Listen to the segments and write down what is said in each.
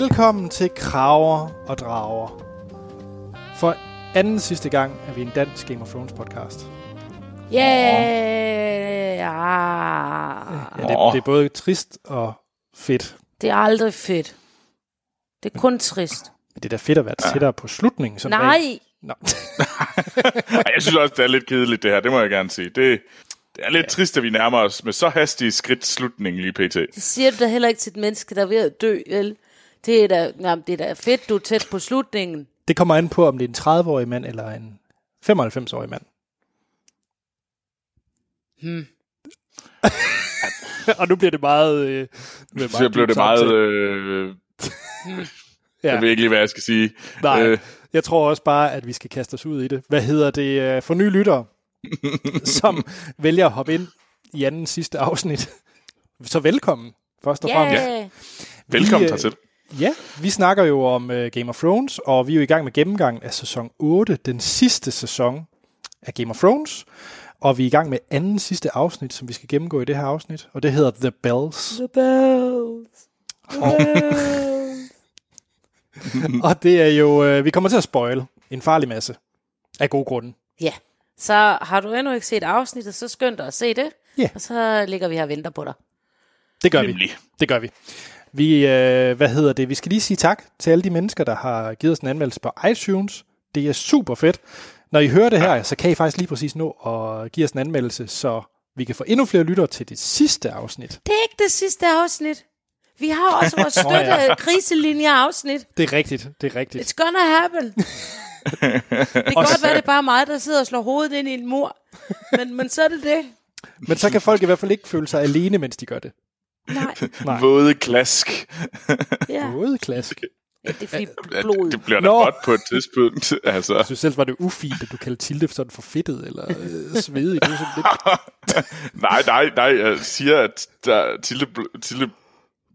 Velkommen til Kraver og Drager. For anden sidste gang er vi en dansk Game of Thrones podcast. Yeah! Ja. Ja, det, det er både trist og fedt. Det er aldrig fedt. Det er kun trist. Men det er da fedt at være tættere på slutningen. Sådan Nej, rent- Nå. Ej, jeg synes også, det er lidt kedeligt, det her. Det må jeg gerne sige. Det, det er lidt trist, at vi nærmer os med så hastige skridt slutningen lige pt. det siger du da heller ikke til et menneske, der er ved at dø, vel? Det er da, jamen, det er da fedt, du er tæt på slutningen. Det kommer an på, om det er en 30-årig mand eller en 95-årig mand. Hmm. og nu bliver det meget... Øh, bliver Så dyb det meget... Øh, Ja. Jeg ved ikke lige, hvad jeg skal sige. Nej, Øh, jeg tror også bare, at vi skal kaste os ud i det. Hvad hedder det øh, for nye lyttere, som vælger at hoppe ind i anden sidste afsnit? Så velkommen, først og fremmest. Yeah. velkommen øh, hertil. Ja, vi snakker jo om uh, Game of Thrones, og vi er jo i gang med gennemgang af sæson 8, den sidste sæson af Game of Thrones. Og vi er i gang med anden sidste afsnit, som vi skal gennemgå i det her afsnit, og det hedder The Bells. The bells. The bells. Og det er jo, uh, vi kommer til at spoil en farlig masse af gode grunde. Ja, så har du endnu ikke set afsnittet, så skynd dig at se det. Ja. Og så ligger vi her og venter på dig. Det gør vi. Nemlig. Det gør vi. Vi, øh, hvad hedder det? Vi skal lige sige tak til alle de mennesker, der har givet os en anmeldelse på iTunes. Det er super fedt. Når I hører det her, så kan I faktisk lige præcis nå at give os en anmeldelse, så vi kan få endnu flere lyttere til det sidste afsnit. Det er ikke det sidste afsnit. Vi har også vores Nå ja. støtte kriselinje-afsnit. Det er rigtigt, det er rigtigt. It's gonna happen. det kan godt være, det er bare mig, der sidder og slår hovedet ind i en mur. Men, men så er det det. Men så kan folk i hvert fald ikke føle sig alene, mens de gør det. Nej, Nej. Våde klask. ja. Både klasse. ja det er fordi blod. Det bliver da Nå. godt på et tidspunkt. Altså. Jeg synes selv, var det ufint, at du kaldte Tilde for sådan for fedtet eller øh, svedig. Det er sådan lidt, nej, nej, nej. Jeg siger, at der, Tilde, bl- Tilde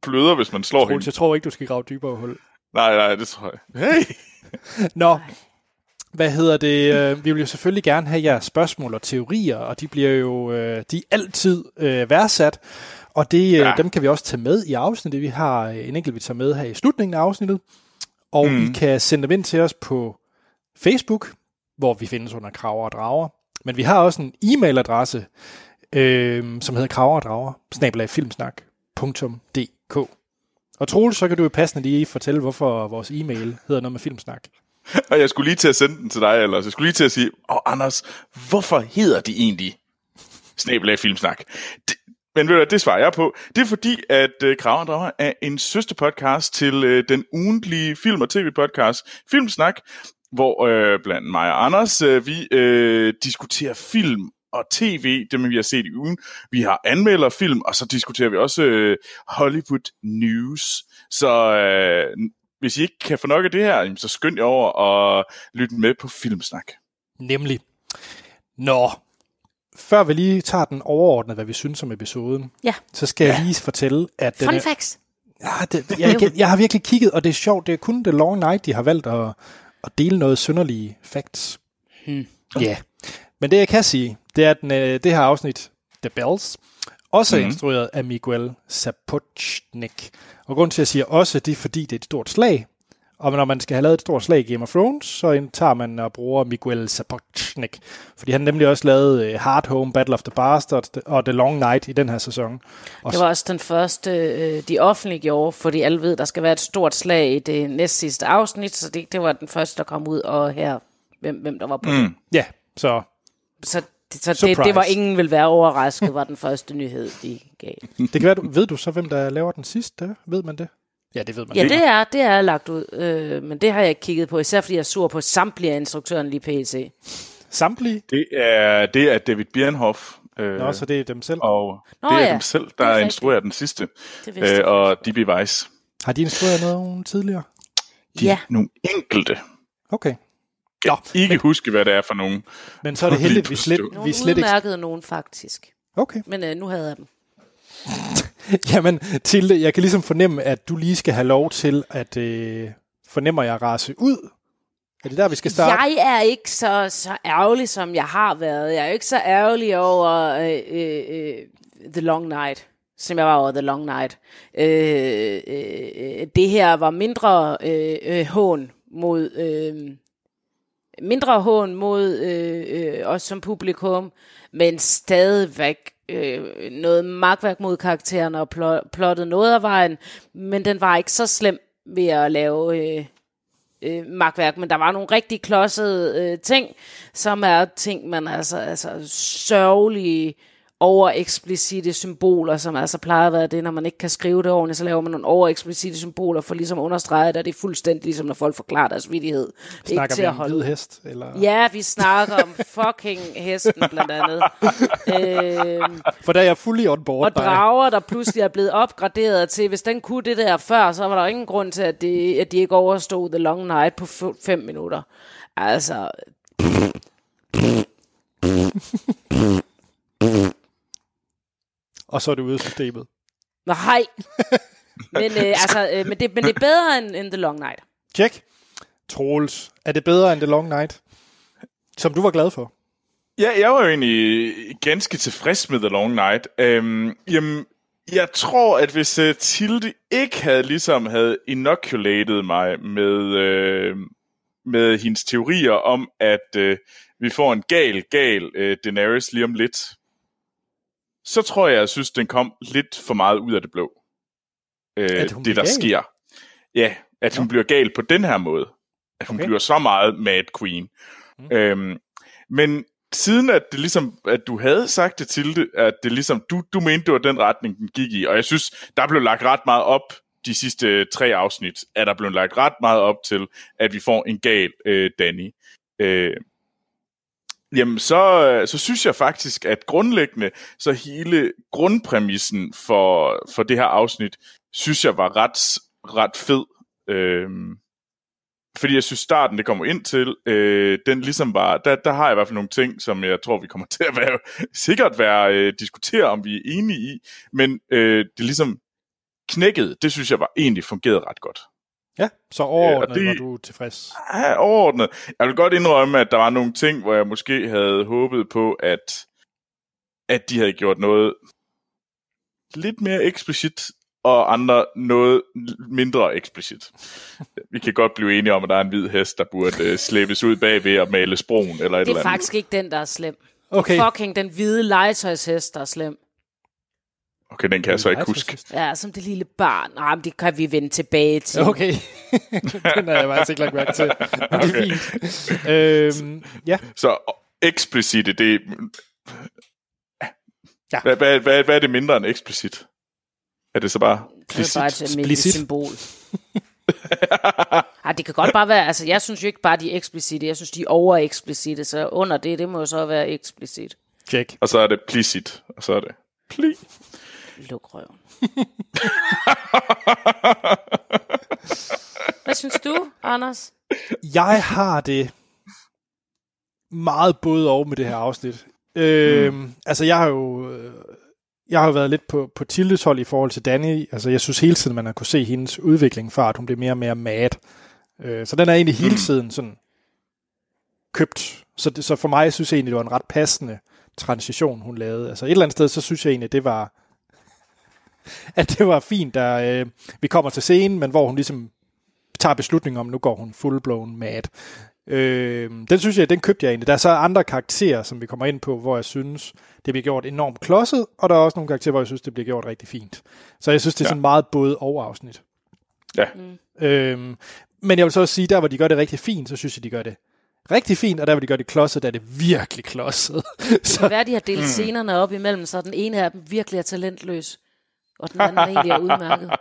bløder, hvis man slår Troels, hende. jeg tror ikke, du skal grave dybere hul. Nej, nej, det tror jeg. Hey! Nå, hvad hedder det? øh, Vi vil jo selvfølgelig gerne have jeres spørgsmål og teorier, og de bliver jo øh, de er altid øh, værdsat. Og det, ja. Ja. dem kan vi også tage med i afsnittet. Vi har øh, en enkelt, vi tager med her i slutningen af afsnittet. Og mm. I kan sende dem ind til os på Facebook, hvor vi findes under Kraver og Drager. Men vi har også en e-mailadresse, øh, som hedder kraver og drager, filmsnak.dk. Og Troels, så kan du jo passende lige fortælle, hvorfor vores e-mail hedder noget med filmsnak. Og jeg skulle lige til at sende den til dig, eller jeg skulle lige til at sige, åh Anders, hvorfor hedder de egentlig Snabelag Filmsnak? Det, men ved du det svarer jeg på. Det er fordi, at øh, Krav og Drager er en søsterpodcast til øh, den ugentlige film- og tv-podcast Filmsnak, hvor øh, blandt mig og Anders, øh, vi øh, diskuterer film og tv, det vi har set i ugen. Vi har anmelder film, og så diskuterer vi også øh, Hollywood News. Så øh, hvis I ikke kan få nok af det her, så skynd jer over og lyt med på Filmsnak. Nemlig. Nå, før vi lige tager den overordnede, hvad vi synes om episoden, Ja. så skal jeg lige fortælle, at den Fun er, facts. ja, det, jeg, jeg, jeg har virkelig kigget, og det er sjovt, det er kun The Long Night, de har valgt at, at dele noget synderlige facts. Hmm. Ja, yeah. men det jeg kan sige, det er, at den, øh, det her afsnit, The Bells, også er Mhm. instrueret af Miguel Sapochnik. Og grund til, at jeg siger også, det er fordi, det er et stort slag. Og når man skal have lavet et stort slag i Game of Thrones, så tager man og bruger Miguel Sapochnik. Fordi han nemlig også lavet øh, Hard Home, Battle of the Bastards og The Long Night i den her sæson. Og Det var også den første, øh, de offentliggjorde, fordi alle ved, der skal være et stort slag i det næst sidste afsnit, så det, det var den første, der kom ud, og her, hvem, hvem der var på mm. det. Ja, så Så, det, så det, det var ingen vil være overrasket, var den første nyhed, de gav. det kan være, du, ved du så, hvem der laver den sidste? Ved man det? Ja, det ved man. Ja, det er, det er lagt ud, øh, men det har jeg ikke kigget på, især fordi jeg er sur på samtlige af instruktøren lige pt. Samtlige? Det er, det er David Bjernhoff. Øh, Nå, så det er dem selv. og Nå det er ja, dem selv, det der er rigtigt. instruerer den sidste. Det Øh, og D.B. Weiss. Har de instrueret noget tidligere? De Ja. nogle enkelte. Okay. Jeg kan ikke huske, hvad det er for nogen. Men så er det heldigt, vi slet. Nogle vi slet ikke... udmærkede nogen faktisk, Okay. men øh, nu havde jeg dem. Jamen, Tilde, jeg kan ligesom fornemme, at du lige skal have lov til at øh, fornemmer jeg rase ud. Er det der, vi skal starte? Jeg er ikke så, så ærgerlig, som jeg har været. Jeg er ikke så ærgerlig over øh, øh, øh The Long Night. som jeg var over The Long Night. Øh, øh, øh, det her var mindre øh, øh, hån mod... Øh, mindre hån mod øh, øh, os som publikum, men stadigvæk øh, noget magtværk mod karaktererne og pl- plottet noget af vejen, men den var ikke så slem ved at lave øh, øh, magtværk, men der var nogle rigtig klodsede øh, ting, som er ting, man altså, altså sørgelige overeksplicite symboler, som altså plejer at være det, når man ikke kan skrive det ordentligt, så laver man nogle overeksplicite symboler for ligesom at understrege det, og det er fuldstændig ligesom, når folk forklarer deres vidighed. Det er Snakker ikke til vi at om holde. hvid hest? Eller? Ja, vi snakker om fucking hesten blandt andet. øhm, For der er jeg fuldt on board. og drager, der pludselig er blevet opgraderet til, hvis den kunne det der før, så var der ingen grund til, at, det, at de ikke overstod The Long Night på 5 minutter. Altså, Og så er det ude af systemet. nej. Men, øh, altså, øh, men, det, men det er bedre end, end The Long Night. Check. Troels, er det bedre end The Long Night? Som du var glad for. Ja, jeg var jo egentlig ganske tilfreds med The Long Night. Øhm, jamen, jeg tror, at hvis uh, Tilde ikke havde ligesom havde inoculated mig med, øh, med hendes teorier om, at øh, vi får en gal, gal øh, Daenerys lige om lidt, så tror jeg, jeg synes, den kom lidt for meget ud af det blå. Øh, det, bliver der gal? sker. Ja, at hun bliver gal på den her måde. At hun okay. bliver så meget Mad Queen. Mm. Øhm, men siden at det ligesom, at du havde sagt det til det, at det ligesom, du, du mente, det var den retning, den gik i, og jeg synes, der blev lagt ret meget op de sidste tre afsnit, at der blev lagt ret meget op til, at vi får en gal øh, Danny. Øh, jamen, så, øh, så synes jeg faktisk, at grundlæggende, så hele grundpræmissen for, for det her afsnit, synes jeg var ret, ret fed. Øhm, fordi jeg synes, starten, det kommer ind til, øh, den ligesom var, der, der har jeg i hvert fald nogle ting, som jeg tror, vi kommer til at være, sikkert være, øh, diskutere, om vi er enige i, men øh, det ligesom knækket, det synes jeg var egentlig fungeret ret godt. Ja, så overordnet det- var du tilfreds. Ja, overordnet. Jeg vil godt indrømme, at der var nogle ting, hvor jeg måske havde håbet på, at, at de havde gjort noget lidt mere eksplicit, og andre noget mindre eksplicit. Vi kan godt blive enige om, at der er en hvid hest, der burde øh, slæbes ud bagved og males brun, eller et Det eller er andet. faktisk ikke den, der er slem. Okay. Fucking den hvide legetøjshest, der er slem. Okay, den kan jeg så ikke huske. Ja, som det lille barn. Nej, men det kan vi vende tilbage til. Okay. Den har jeg faktisk ikke lagt mærke til. Men det er fint. Øhm, ja, Så eksplicit, det... Ja. Hvad, hvad, hvad, hvad er det mindre end eksplicit? Er det så bare Det er bare et almindeligt symbol. Ej, det kan godt bare være, altså jeg synes jo ikke bare, de er eksplicite, jeg synes, de er over-eksplicite, så under det, det må jo så være eksplicit. check. Og så er det plicit, og så er det pli. Luk røven. Hvad synes du, Anders? Jeg har det meget både og med det her afsnit. Øhm, mm. Altså, jeg har jo... øh, Jeg har jo været lidt på, på Tildes hold i forhold til Danny. Altså, jeg synes hele tiden, man har kunne se hendes udvikling fra, at hun bliver mere og mere mad. Øh, så den er egentlig hele tiden sådan købt. Så, det, så for mig, jeg synes jeg egentlig, det var en ret passende transition, hun lavede. Altså et eller andet sted, så synes jeg egentlig, det var at det var fint, da øh, vi kommer til scenen, men hvor hun ligesom tager beslutningen om, nu går hun full-blown mad. Øh, den synes jeg, den købte jeg egentlig. Der er så andre karakterer, som vi kommer ind på, hvor jeg synes, det bliver gjort enormt klodset, og der er også nogle karakterer, hvor jeg synes, det bliver gjort rigtig fint. Så jeg synes, det er Ja. sådan meget både og afsnit. Ja. Øhm, men jeg vil så også sige, der hvor de gør det rigtig fint, så synes jeg, de gør det rigtig fint, og der hvor de gør det klodset, der er det virkelig klodset. Det så kan være, de har delt scenerne op imellem, så den ene af dem virkelig er talentløs, og den anden egentlig er udmærket.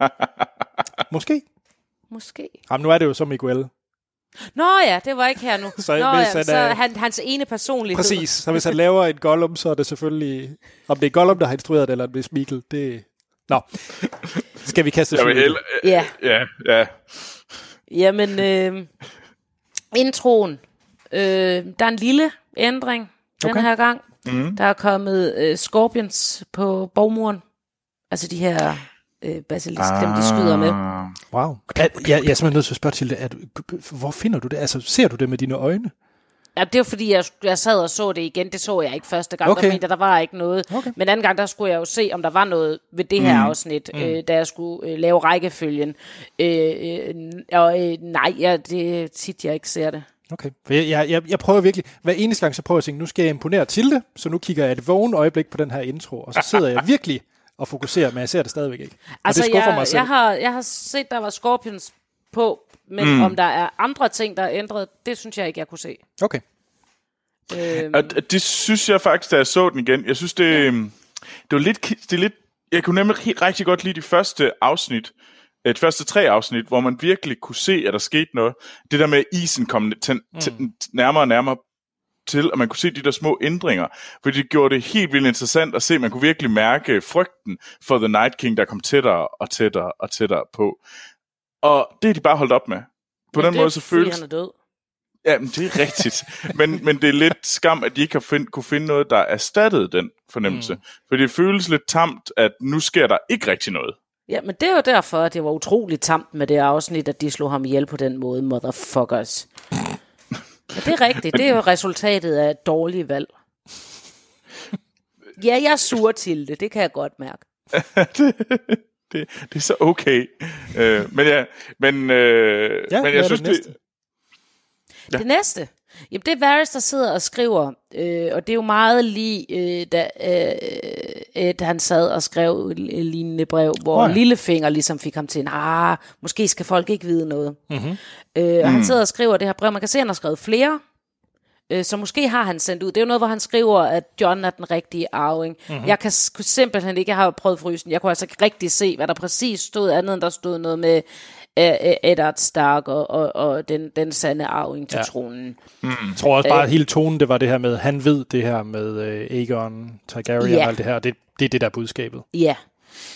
måske. Måske. Jamen, nu er det jo så Miguel. Nå ja, det var ikke her nu. Så Nå hvis ja, han så er- han, hans ene personlighed. Præcis. Så hvis han laver en Gollum, så er det selvfølgelig... Om det er Gollum, der har instrueret det, eller om det er Mikkel, det... Nå. Skal vi kaste os ud? Ja, ja, ja. jamen, øh, introen. Øh, der er en lille ændring den Okay. her gang. Mm. Der er kommet øh, scorpions på borgmuren. Altså de her øh, basilisk, dem de skyder med. Wow. Er, jeg, jeg er simpelthen nødt til at spørge til det. Er du, hvor finder du det? Altså, ser du det med dine øjne? Ja, det var fordi, jeg, jeg sad og så det igen. Det så jeg ikke første gang. Okay. Der mente jeg, der var ikke noget. Okay. Men anden gang, der skulle jeg jo se, om der var noget ved det her mm. afsnit, mm. Øh, da jeg skulle øh, lave rækkefølgen. Øh, øh, og øh, nej, ja, det er tit, jeg ikke ser det. Okay. For jeg, jeg, jeg, jeg prøver virkelig, hver eneste gang, så prøver jeg at tænke, nu skal jeg imponere Tilde, så nu kigger jeg et vågen øjeblik på den her intro, og så sidder jeg virkelig og fokuserer, men jeg ser det stadigvæk ikke. Og Altså, det skuffer jeg, mig selv. jeg, har, jeg har set, der var Scorpions på, men mm. om der er andre ting, der er ændret, det synes jeg ikke, jeg kunne se. Okay. Øhm, Og d- det synes jeg faktisk, da jeg så den igen. Jeg synes, det, øhm, det var lidt, det er lidt... Jeg kunne nemlig rigtig godt lide de første afsnit, øh, de første tre afsnit, hvor man virkelig kunne se, at der skete noget. Det der med, at isen kom ten, ten, nærmere og nærmere til, og man kunne se de der små ændringer, for det gjorde det helt vildt interessant at se. Man kunne virkelig mærke frygten for The Night King, der kom tættere og tættere og tættere på. Og det er de bare holdt op med. På men den det måde så føles han er død. Ja, men det er rigtigt. men, men det er lidt skam, at de ikke har find, kunne finde noget, der erstattede den fornemmelse. Mm. For det føles lidt tamt, at nu sker der ikke rigtig noget. Ja, men det er jo derfor, at det var utroligt tamt med det afsnit, at de slog ham ihjel på den måde, motherfuckers. Men det er rigtigt, det er jo resultatet af et dårligt valg. Ja, jeg er sur til det, det kan jeg godt mærke. Det, det er så okay. Øh, men ja, men, øh, Ja, men jeg synes, det det? Ja. Det næste, jamen det er Varys, der sidder og skriver, øh, og det er jo meget lige, øh, da øh, Ed, han sad og skrev et lignende brev, hvor Oh, ja. Lillefinger ligesom fik ham til, ah, måske skal folk ikke vide noget. Mm-hmm. Øh, og han sidder og skriver det her brev, man kan se, at han har skrevet flere, øh, så måske har han sendt ud. Det er jo noget, hvor han skriver, at John er den rigtige arving. Mm-hmm. Jeg kan simpelthen ikke, jeg har prøvet frysen, jeg kunne altså ikke rigtig se, hvad der præcis stod, andet end der stod noget med øh, øh, Eddard Stark og, og, og den, den sande arving til Ja. tronen. Jeg tror også bare, at hele tonen, det var det her med, han ved det her med øh, Aegon, Targaryen Ja. og alt det her. Det, det er det, der er budskabet. Ja.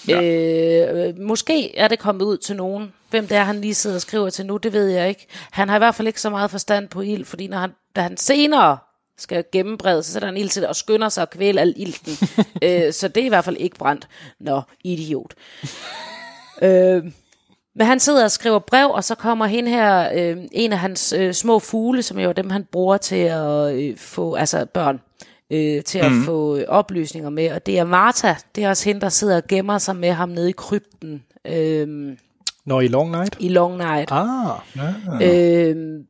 ja. Øh, måske er det kommet ud til nogen. Hvem det er, han lige sidder og skriver til nu, det ved jeg ikke. Han har i hvert fald ikke så meget forstand på ild, fordi når han, da han senere skal gennembrede, så sætter han ild til det og skynder sig at kvæle al ilten. øh, så det er i hvert fald ikke brændt. Nå, idiot. øh, men han sidder og skriver brev, og så kommer hende her, øh, en af hans øh, små fugle, som jo er dem, han bruger til at øh, få, altså børn, øh, til at mm. få øh, oplysninger med. Og det er Martha, det er også hende, der sidder og gemmer sig med ham nede i krypten øh, Når i Long Night? i Long Night. Ah, Øh,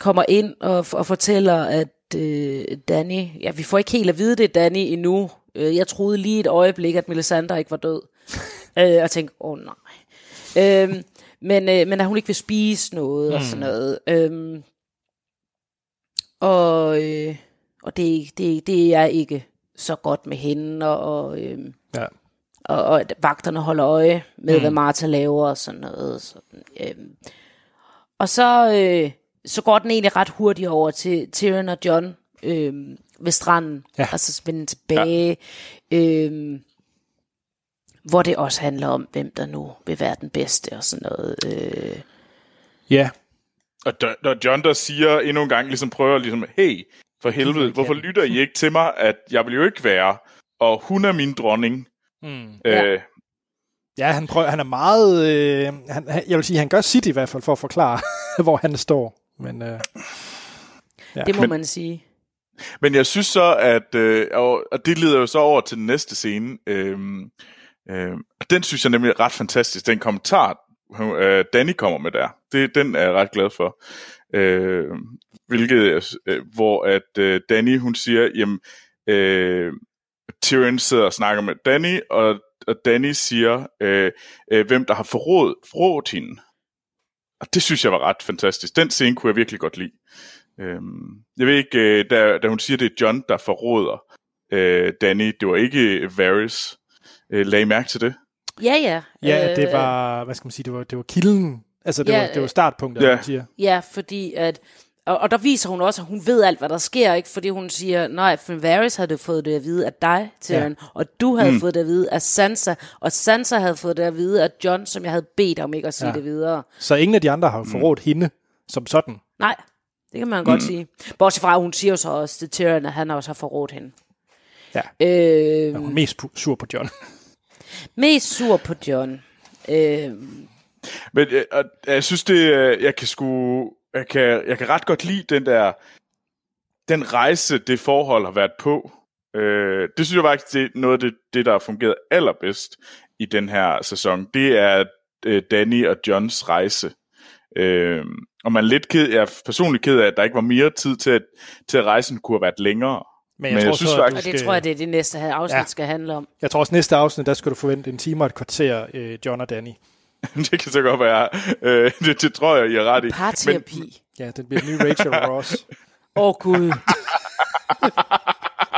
kommer ind og, og fortæller, at øh, Danny, ja, vi får ikke helt at vide det, Danny, endnu. Øh, jeg troede lige et øjeblik, at Melisandre ikke var død. øh, og tænkte, åh oh, nej. Øhm, men, øh, men at hun ikke vil spise noget og sådan noget. Øhm, og øh, og det, det, det er ikke så godt med hende, og, og, øh, ja. og, og vagterne holder øje med, mm. hvad Martha laver og sådan noget. Sådan, øh. Og så, øh, så går den egentlig ret hurtigt over til Tyrion og John øh, ved stranden, Ja. og så vende tilbage. Ja. Øh, hvor det også handler om, hvem der nu vil være den bedste og sådan noget. Øh, Ja, Og der, når John der siger endnu en gang, ligesom prøver ligesom, hey, for helvede, hvorfor lytter I ikke til mig, at jeg vil jo ikke være, og hun er min dronning. Mm. Øh, ja han, prøver, han er meget... Øh, han, han- jeg vil sige, han gør sit i hvert fald for at forklare, hvor han står. Men øh, ja. det må men- man sige. Men jeg synes så, at, øh, og, og det leder jo så over til den næste scene. Øh, øh, den synes jeg nemlig er ret fantastisk. Den kommentar, hun- øh, Danny kommer med der, det, den er jeg ret glad for. Øh, hvilket, øh, hvor at øh, Danny, hun siger, jamen, øh, Tyrion sidder og snakker med Danny, og, og Danny siger, øh, øh, hvem der har forrådt, forrådt hende. Og det synes jeg var ret fantastisk. Den scene kunne jeg virkelig godt lide. Øhm, jeg ved ikke, øh, da, da hun siger, det er John, der forråder øh, Danny, det var ikke Varys. Øh, lagde I mærke til det? Ja, ja. ja, Øh, det var, hvad skal man sige, det var, det var kilden. Altså, det, Ja, var, det var startpunktet, ja. man siger. Ja, fordi at... Og, og der viser hun også, at hun ved alt, hvad der sker, ikke? Fordi hun siger, nej, for Varys havde fået det at vide af dig, Tyrion, ja. og du havde mm. fået det at vide af Sansa, og Sansa havde fået det at vide af John, som jeg havde bedt om ikke at sige Ja. det videre. Så ingen af de andre har forrådt mm. hende som sådan. Nej, det kan man godt sige. Bortset fra, at hun siger jo så også til Tyrion, at han også har forrådt hende. Ja. Øh, Hun er mest sur på John mest sur på John. Øhm. Øh, Men jeg, jeg, jeg synes, det, øh, jeg kan sgu, jeg kan, jeg kan ret godt lide den der den rejse, det forhold har været på, øh, det synes jeg faktisk, det er noget af det, det, der har fungeret allerbedst i den her sæson. Det er øh, Danny og Johns rejse. Øh, og man er lidt ked, jeg er personligt ked af, at der ikke var mere tid til, at, til at rejsen kunne have været længere. Men jeg, Men jeg tror synes så, faktisk- Og det tror jeg, det er det næste afsnit Ja. skal handle om. Jeg tror også, næste afsnit, der skal du forvente en time og et kvarter, øh, John og Danny. det kan så godt være. Øh, det, det tror jeg, I er ret i. Parterapi. Ja, den bliver ny Rachel Ross. Åh, oh, Gud.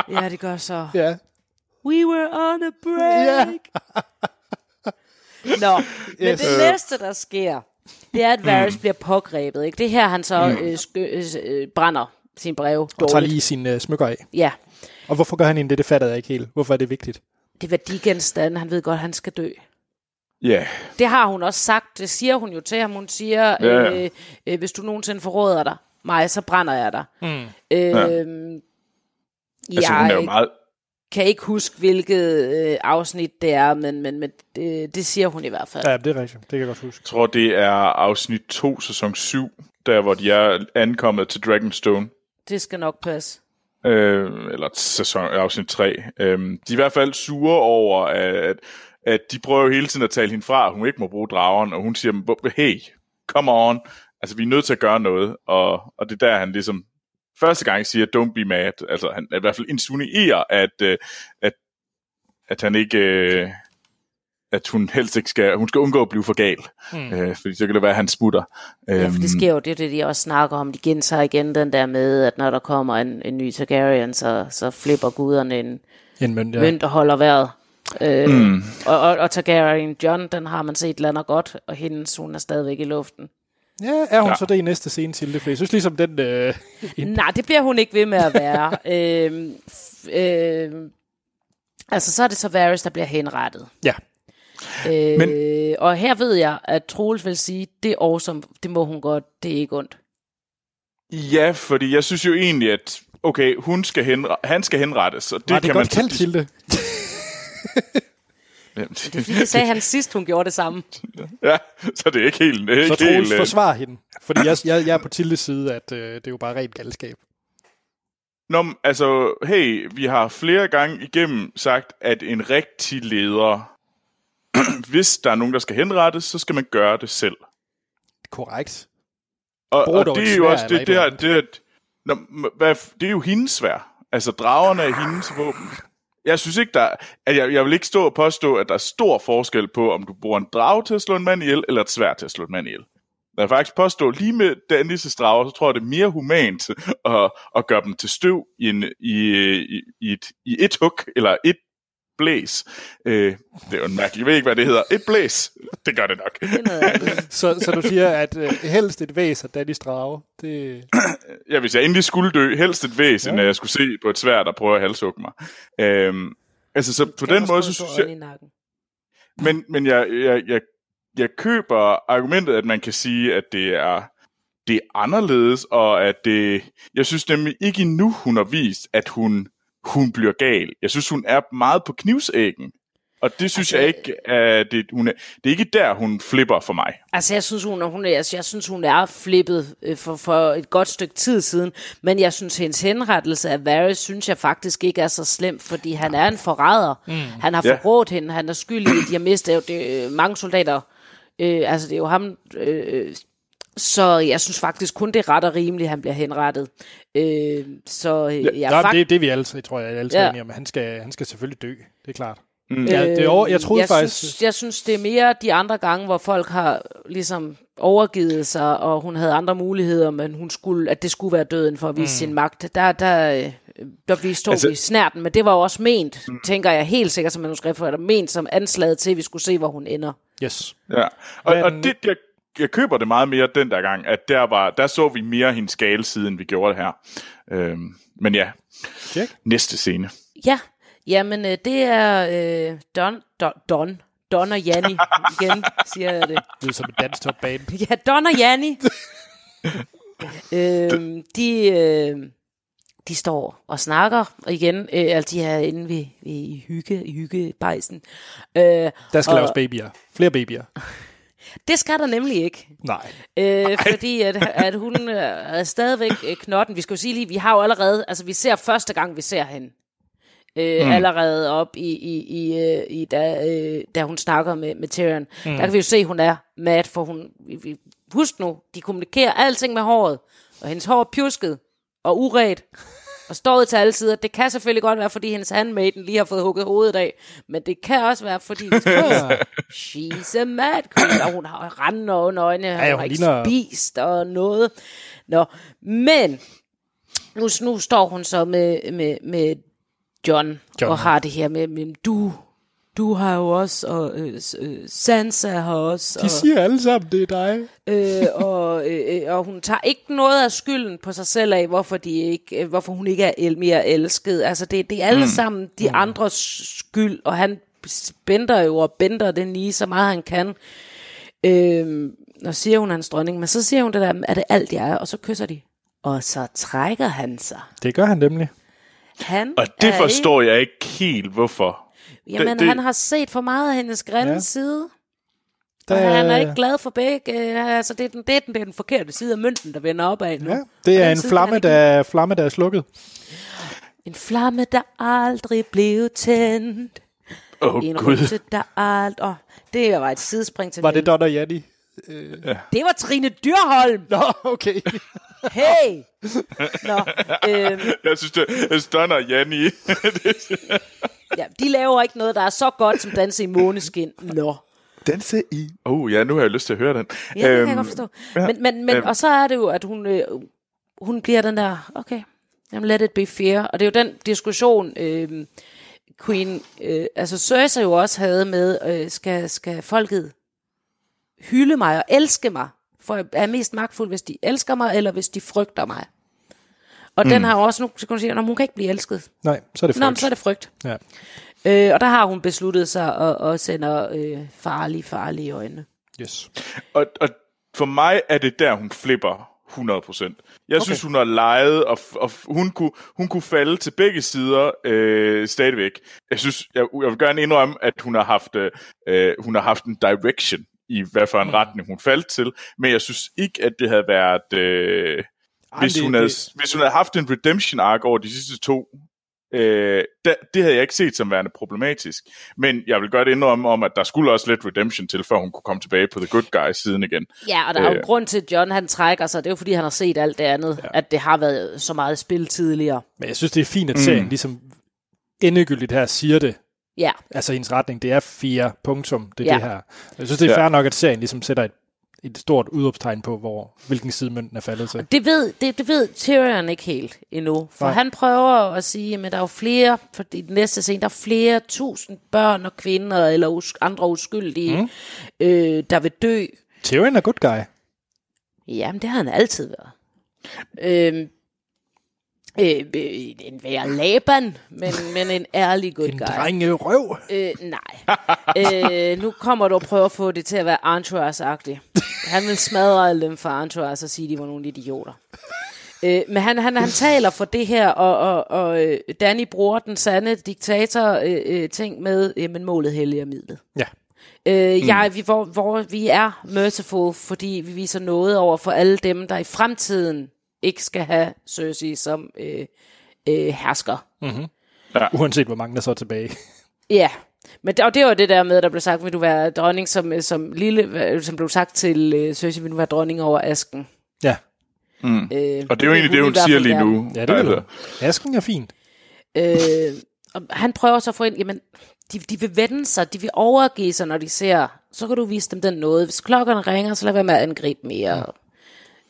ja, det gør så. Ja. We were on a break. Nå, men Yes. det næste, der sker, det er, at Varys bliver pågrebet. Ikke? Det er her, han så øh, skø, øh, øh, brænder sin brev Og tager dårligt. lige sine øh, smykker af. Ja, Og hvorfor gør han egentlig det? Det fatter jeg ikke helt. Hvorfor er det vigtigt? det er værdigenstande. Han ved godt, at han skal dø. Ja, Det har hun også sagt. Det siger hun jo til ham. Hun siger, ja. øh, øh, hvis du nogensinde forråder dig, mig, så brænder jeg dig. Mm. Øh, ja. altså hun er jo meget... kan ikke huske, hvilket øh, afsnit det er, men, men, men det, det siger hun i hvert fald. Ja, det er rigtigt. Det kan jeg godt huske. Jeg tror, det er afsnit 2, sæson 7, der hvor de er ankommet til Dragonstone. Det skal nok passe. øh, eller sæson, afsnit 3. Øh, de er i hvert fald sure over, at, at de prøver jo hele tiden at tale hende fra, at hun ikke må bruge drageren, og hun siger, hey, come on, altså vi er nødt til at gøre noget, og, og det er der, han ligesom første gang siger, don't be mad, altså han i hvert fald insinuerer, at, øh, at, at han ikke, øh, at hun helst ikke skal, hun skal undgå at blive for gal, mm. øh, fordi så kan det være, at han smutter. Ja, for Øhm, det sker jo, det er det, de også snakker om. De gentager igen den der med, at når der kommer en, en ny Targaryen, så, så flipper guderne en En mønt, ja. mønt og holder vejret. Øh, mm. og, og, og Targaryen John, den har man set lander godt, og hendes, hun er stadigvæk i luften. Ja, er hun Ja. så det i næste scene til det? For jeg synes ligesom, den... Øh, en, Nej, det bliver hun ikke ved med at være. øhm, f- øhm, altså, så er det så Varys, der bliver henrettet. ja, Øh, Men- og her ved jeg, at Troels vil sige, det er awesome, det må hun godt, det er ikke ondt. Ja, fordi jeg synes jo egentlig, at okay, hun skal henre- han skal henrettes, og det, det, det kan er man godt kaldt til det. Jamen, Det er fordi, det sagde han sidst, hun gjorde det samme. ja, så det er ikke helt... Det er Så ikke Troels helt øh, forsvarer hende. Fordi jeg, jeg, jeg er på Tildes side, at øh, det er jo bare rent galskab. Nå, altså, hey, vi har flere gange igennem sagt, at en rigtig leder, hvis der er nogen, der skal henrettes, så skal man gøre det selv. Korrekt. Og, og det et er jo sværd også det, det, et er, eller det, er, Nå, hvad, det er jo hendes svær. Altså, dragerne er hendes våben. Jeg synes ikke, der at jeg, jeg vil ikke stå og påstå, at der er stor forskel på, om du bruger en drage til at slå en mand ihjel, eller et svær til at slå en mand ihjel. Jeg vil faktisk påstå, lige med Danis' drager, så tror jeg, det er mere humant at, at gøre dem til støv i, en, i, i, i, et, i et hug, eller et blæs. Øh, det er jo en mærkelig, jeg ved ikke, hvad det hedder. Et blæs, det gør det nok. Det. Så, så du siger, at øh, helst et væs af Danny Strage. Det, Ja, hvis jeg endelig skulle dø, helst et væsen, Ja. ja. jeg skulle se på et svær, der prøver at halshugge mig. Øhm, altså, så på den måde, så synes jeg... I nakken. Men, men jeg, jeg, jeg, jeg køber argumentet, at man kan sige, at det er, det er anderledes, og at det... Jeg synes nemlig ikke endnu, hun har vist, at hun, hun bliver gal. Jeg synes, hun er meget på knivsæggen. Og det synes Altså, jeg ikke, at det, hun er, det er ikke der, hun flipper for mig. Altså, jeg synes, hun er, hun er, altså, jeg synes, hun er flippet øh, for, for et godt stykke tid siden, men jeg synes, hendes henrettelse af Varys, synes jeg faktisk ikke er så slem, fordi han er en forræder. Mm. Han har Ja. forrådt hende, han er skyldig, i, at de har mistet det, øh, mange soldater. Øh, altså, det er jo ham... Øh, så jeg synes faktisk kun, det er ret og rimeligt, at han bliver henrettet. Øh, så øh, Ja, jeg der, fakt- det, det er vi alle, jeg tror jeg, alle Ja. ja. enige om. Han skal, han skal selvfølgelig dø. Det er klart. Mm. Ja, det er over, jeg troede jeg faktisk... Synes, jeg synes, det er mere de andre gange, hvor folk har ligesom overgivet sig, og hun havde andre muligheder, men hun skulle, at det skulle være døden for at vise mm. sin magt. Der, der, øh, der vi stod altså, Altså- vi snærten, men det var jo også ment, mm. tænker jeg helt sikkert som manuskriptforfatter, ment som anslaget til, at vi skulle se, hvor hun ender. Yes. Ja, og, Men- og det, jeg, jeg køber det meget mere den der gang, at der, var, der så vi mere hendes gale side, end vi gjorde det her. Øhm, men ja, Check. næste scene. Ja, jamen øh, det er øh, Don, Don, Don, Don og Janni, igen siger jeg det. Det lyder som et dansk topbane. Ja, Don og Janni. øhm, de, øh, de står og snakker, og igen, øh, altså de er inde ved, ved i hygge, i hyggebejsen. Øh, Der skal Og- laves babyer. Flere babyer. Det skal der nemlig ikke. Nej. Øh, fordi at, at hun øh, er stadigvæk øh, knotten. Vi skal jo sige lige, vi har jo allerede, altså vi ser første gang, vi ser hende. Øh, mm. Allerede op i, i, i, øh, i da, øh, da hun snakker med, med Tyrion. Mm. Der kan vi jo se, hun er mad, for hun, vi, vi, husk nu, de kommunikerer alting med håret, og hendes hår er pjusket og uret, og står ud til alle sider. Det kan selvfølgelig godt være, fordi hendes handmaiden lige har fået hugget hovedet af, men det kan også være, fordi she's a mad queen, og hun har randen under øjnene, ja, hun hun har ikke ligner- spist og noget. Nå, men nu, nu står hun så med, med, med John, John. og har det her med, med du, du har jo også, og øh, øh, Sansa har også. De og, siger alle sammen, det er dig. øh, og, øh, øh, og hun tager ikke noget af skylden på sig selv af, hvorfor, de ikke, øh, hvorfor hun ikke er el- mere elsket. Altså, det, det er alle mm. sammen de mm. andres skyld, og han bender jo og bender den lige så meget han kan. Øh, og siger hun hans dronning, men så siger hun det der, er det alt jeg er, og så kysser de. Og så trækker han sig. Det gør han nemlig. Han Og det forstår jeg ikke helt, hvorfor. Ikke, jamen, det- det- han har set for meget af hendes grænne Ja. ja. side. Der, Og han er ikke glad for begge. øh, Altså, det er, den, det, er den, det er den forkerte side af mønten, der vender opad nu. Ja, det er en side flamme, han der, flamme, der er slukket. En flamme, der aldrig blev tændt. Åh, oh, En Gud. rute, der aldrig... Oh, det var et sidespring til Var det Don og Janni? Det var Trine Dyrholm. Nå, okay. Hey! Nå, øhm, Jeg synes, det er Stønner og Janni. Ja, de laver ikke noget, der er så godt som danse i måneskin. Nå. Danse i... Oh ja, nu har jeg lyst til at høre den. Ja, det kan jeg Øhm, godt forstå. ja, Men, men, men, øhm. og så er det jo, at hun, øh, hun bliver den der, okay, jamen let it be fair. Og det er jo den diskussion, øh, Queen, øh, altså Cersei jo også havde med, øh, skal, skal folket hylde mig og elske mig, for jeg er mest magtfuld, hvis de elsker mig, eller hvis de frygter mig. Og mm. den har også, nu kan hun sige, at hun kan ikke blive elsket. Nej, så er det Nå, frygt. så er det frygt. Ja. Øh, og der har hun besluttet sig at, at sende øh, farlige, farlige øjne. Yes. Og, og for mig er det der, hun flipper 100%. Jeg okay. synes, hun har leget, og, og hun, kunne, hun kunne falde til begge sider øh, stadigvæk. Jeg synes, jeg, jeg vil gerne indrømme, at hun har haft, øh, hun har haft en direction i, hvad for en mm. retning hun faldt til. Men jeg synes ikke, at det havde været... Øh, Ej, hvis, det- hun havde, det- hvis hun havde haft en redemption arc over de sidste to, øh, da, det havde jeg ikke set som værende problematisk. Men jeg vil godt indrømme om, at der skulle også lidt redemption til, før hun kunne komme tilbage på The Good Guys siden igen. Ja, og der er jo Øh. grund til, at John han trækker sig. Det er jo fordi, han har set alt det andet, ja. at det har været så meget spil tidligere. Men jeg synes, det er fint, at serien ligesom endegyldigt her siger det. Ja, Altså ens retning, det er fire punktum, det er Ja. det her. Jeg synes, det er Ja. fair nok, at serien ligesom sætter et, et stort udråbstegn på, hvor, hvilken side mønten er faldet til. det ved, det, det ved Tyrion ikke helt endnu. For. Nej. han prøver at sige, at der er jo flere, for i den næste scene, der er flere tusind børn og kvinder, eller us, andre uskyldige, mm. øh, der vil dø. Tyrion er good guy. Jamen, det har han altid været. Øhm, øh, øh, en værre Laban, men, men en ærlig good En guy. drenge røv. Øh, nej. øh, nu kommer du og prøver at få det til at være Entourage-agtigt. Han vil smadre alle dem fra Entourage og sige, at de var nogle idioter. Øh, men han, han, han taler for det her, og, og, og øh, Danny bruger den sande diktator-ting med, øh, men målet helliger midlet. Ja. Øh, jeg, vi, hvor, hvor vi er merciful, fordi vi viser noget over for alle dem, der i fremtiden ikke skal have Cersei som øh, øh, hersker. Uanset hvor mange der så er tilbage. Ja, men det, og det var det der med, at der blev sagt, vil du være dronning som, som lille, som blev sagt til øh, Cersei, vil du være dronning over asken. Ja. Øh, Og det er jo egentlig det, hun hvert siger lige gerne. nu. Ja, det altså. du. Asken er fint. Øh, og han prøver så at få ind, jamen, de, de vil vende sig, de vil overgive sig, når de ser, så kan du vise dem den noget. Hvis klokkerne ringer, så lad være med at angribe mere. Ja.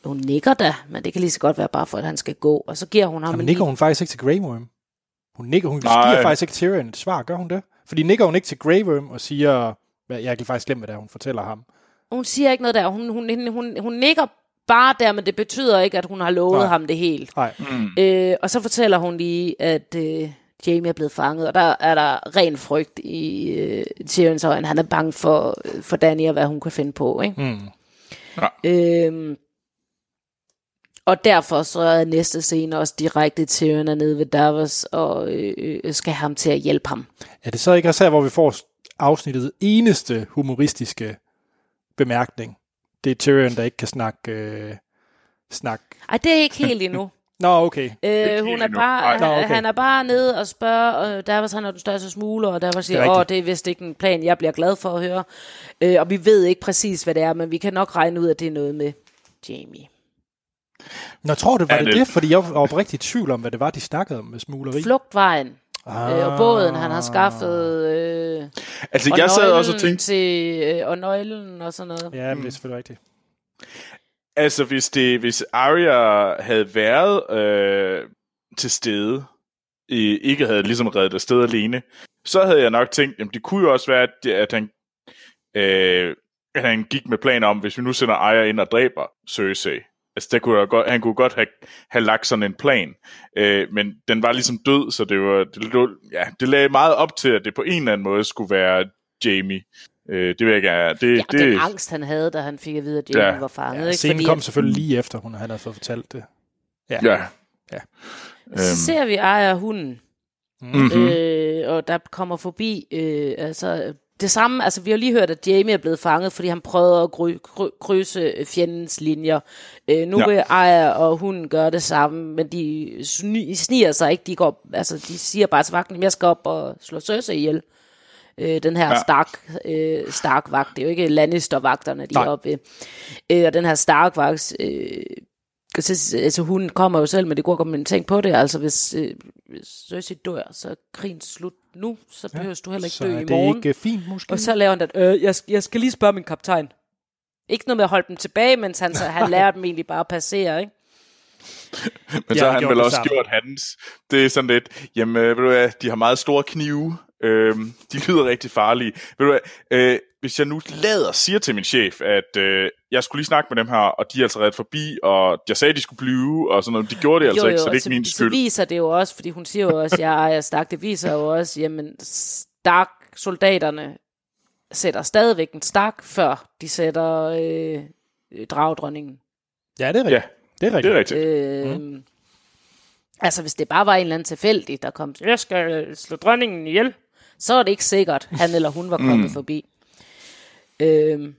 Hun nikker da, men det kan lige så godt være bare for, at han skal gå. Og så giver hun ham Jamen, en nikker hun faktisk ikke til Grey Worm? Hun nikker, hun Nej. giver faktisk ikke Tyrion et svar, gør hun det? Fordi nikker hun ikke til Grey Worm og siger, hvad, jeg kan faktisk glemme, hvad det er, hun fortæller ham. Hun siger ikke noget der. Hun, hun, hun, hun, hun nikker bare der, men det betyder ikke, at hun har lovet Nej. ham det helt. Nej, Øh, og så fortæller hun lige, at øh, Jamie er blevet fanget, og der er der ren frygt i øh, Tyrions øjne. Han er bange for, for Dany og hvad hun kan finde på. Ikke? Mm. Øhm, og derfor så er næste scene også direkte Tyrion er nede ved Davos og øh, øh, skal have ham til at hjælpe ham. er det så ikke også her, hvor vi får afsnittet eneste humoristiske bemærkning. Det er Tyrion, der ikke kan snakke... Øh, snak. Ej, det er ikke helt endnu. Nå, okay. Øh, hun er bare, Nej. Nå, han, okay. han er bare nede og spørger, og der var sådan, når du største smugler, og der var siger, er åh, det er vist ikke en plan, jeg bliver glad for at høre. Øh, og vi ved ikke præcis, hvad det er, men vi kan nok regne ud, at det er noget med Jamie. Nå, tror du, var det det- det? Fordi jeg var oprigtigt i tvivl om, hvad det var, de snakkede om med smugleri. Flugtvejen ah. øh, og båden, han har skaffet, øh, Altså, og jeg sad også og nøglen tænkte, til, øh, og nøglen og sådan noget. Ja, men det er selvfølgelig rigtigt. altså hvis, det, hvis Arya havde været øh, til stede, i, ikke havde ligesom reddet afsted alene, så havde jeg nok tænkt, jamen det kunne jo også være, at, at han, øh, at han gik med planer om, hvis vi nu sender Arya ind og dræber Cersei. Altså, der kunne godt, han kunne godt have, have lagt sådan en plan. Øh, men den var ligesom død, så det var, det, ja, det lagde meget op til, at det på en eller anden måde skulle være Jamie. Øh, det vil jeg gerne. Det, Ja, det, den angst, han havde, da han fik at vide, at Jamie Ja. var fanget. Ja, ikke? scenen Fordi kom at- selvfølgelig lige efter, hun han havde fået fortalt det. Ja. Ja. Øhm. Så ser vi og hunden, Mm-hmm. øh, og der kommer forbi, øh, altså det samme, altså vi har lige hørt, at Jamie er blevet fanget, fordi han prøvede at gry, gry, krydse fjendens linjer. Øh, nu Ja. vil Aya og hunden gøre det samme, men de sni, sniger sig ikke, de går, altså de siger bare til vagten, jeg skal op og slå Cersei ihjel. Øh, den her Ja. Stark, øh, Stark-vagt, det er jo ikke Lannister-vagterne, de Nej. er oppe ved. Øh, og den her Stark-vagt, øh, så, altså hun kommer jo selv med det gode men tænk på det, altså hvis, øh, hvis Cersei dør, så er krigen slut nu, så behøver du heller ikke Så dø er i det morgen. ikke fint, måske? Og så laver han den, øh, jeg, jeg skal lige spørge min kaptajn. Ikke noget med at holde dem tilbage, mens han, så, han lærer dem egentlig bare at passere, ikke? Men så har har han vel det også samme. gjort hans. Det er sådan lidt, jamen ved du hvad, de har meget store knive. Øhm, de lyder rigtig farlige. Ved du hvad, øh, hvis jeg nu lader siger til min chef, at øh, jeg skulle lige snakke med dem her, og de er altså reddet forbi, og jeg sagde, de skulle blive, og sådan noget. De gjorde det altså ikke, så det er ikke så, min så skyld. viser det jo også, fordi hun siger jo også, at jeg er Stark, det viser jo også, jamen Stark-soldaterne sætter stadigvæk en Stark, før de sætter øh, øh, dragdronningen. Ja, det er rigtigt. Ja, det er det rigtigt. er rigtigt. Øh, mm. Altså, hvis det bare var en eller anden tilfældig, der kom, jeg skal øh, slå dronningen ihjel, så er det ikke sikkert, han eller hun var kommet Mm. forbi. Øh,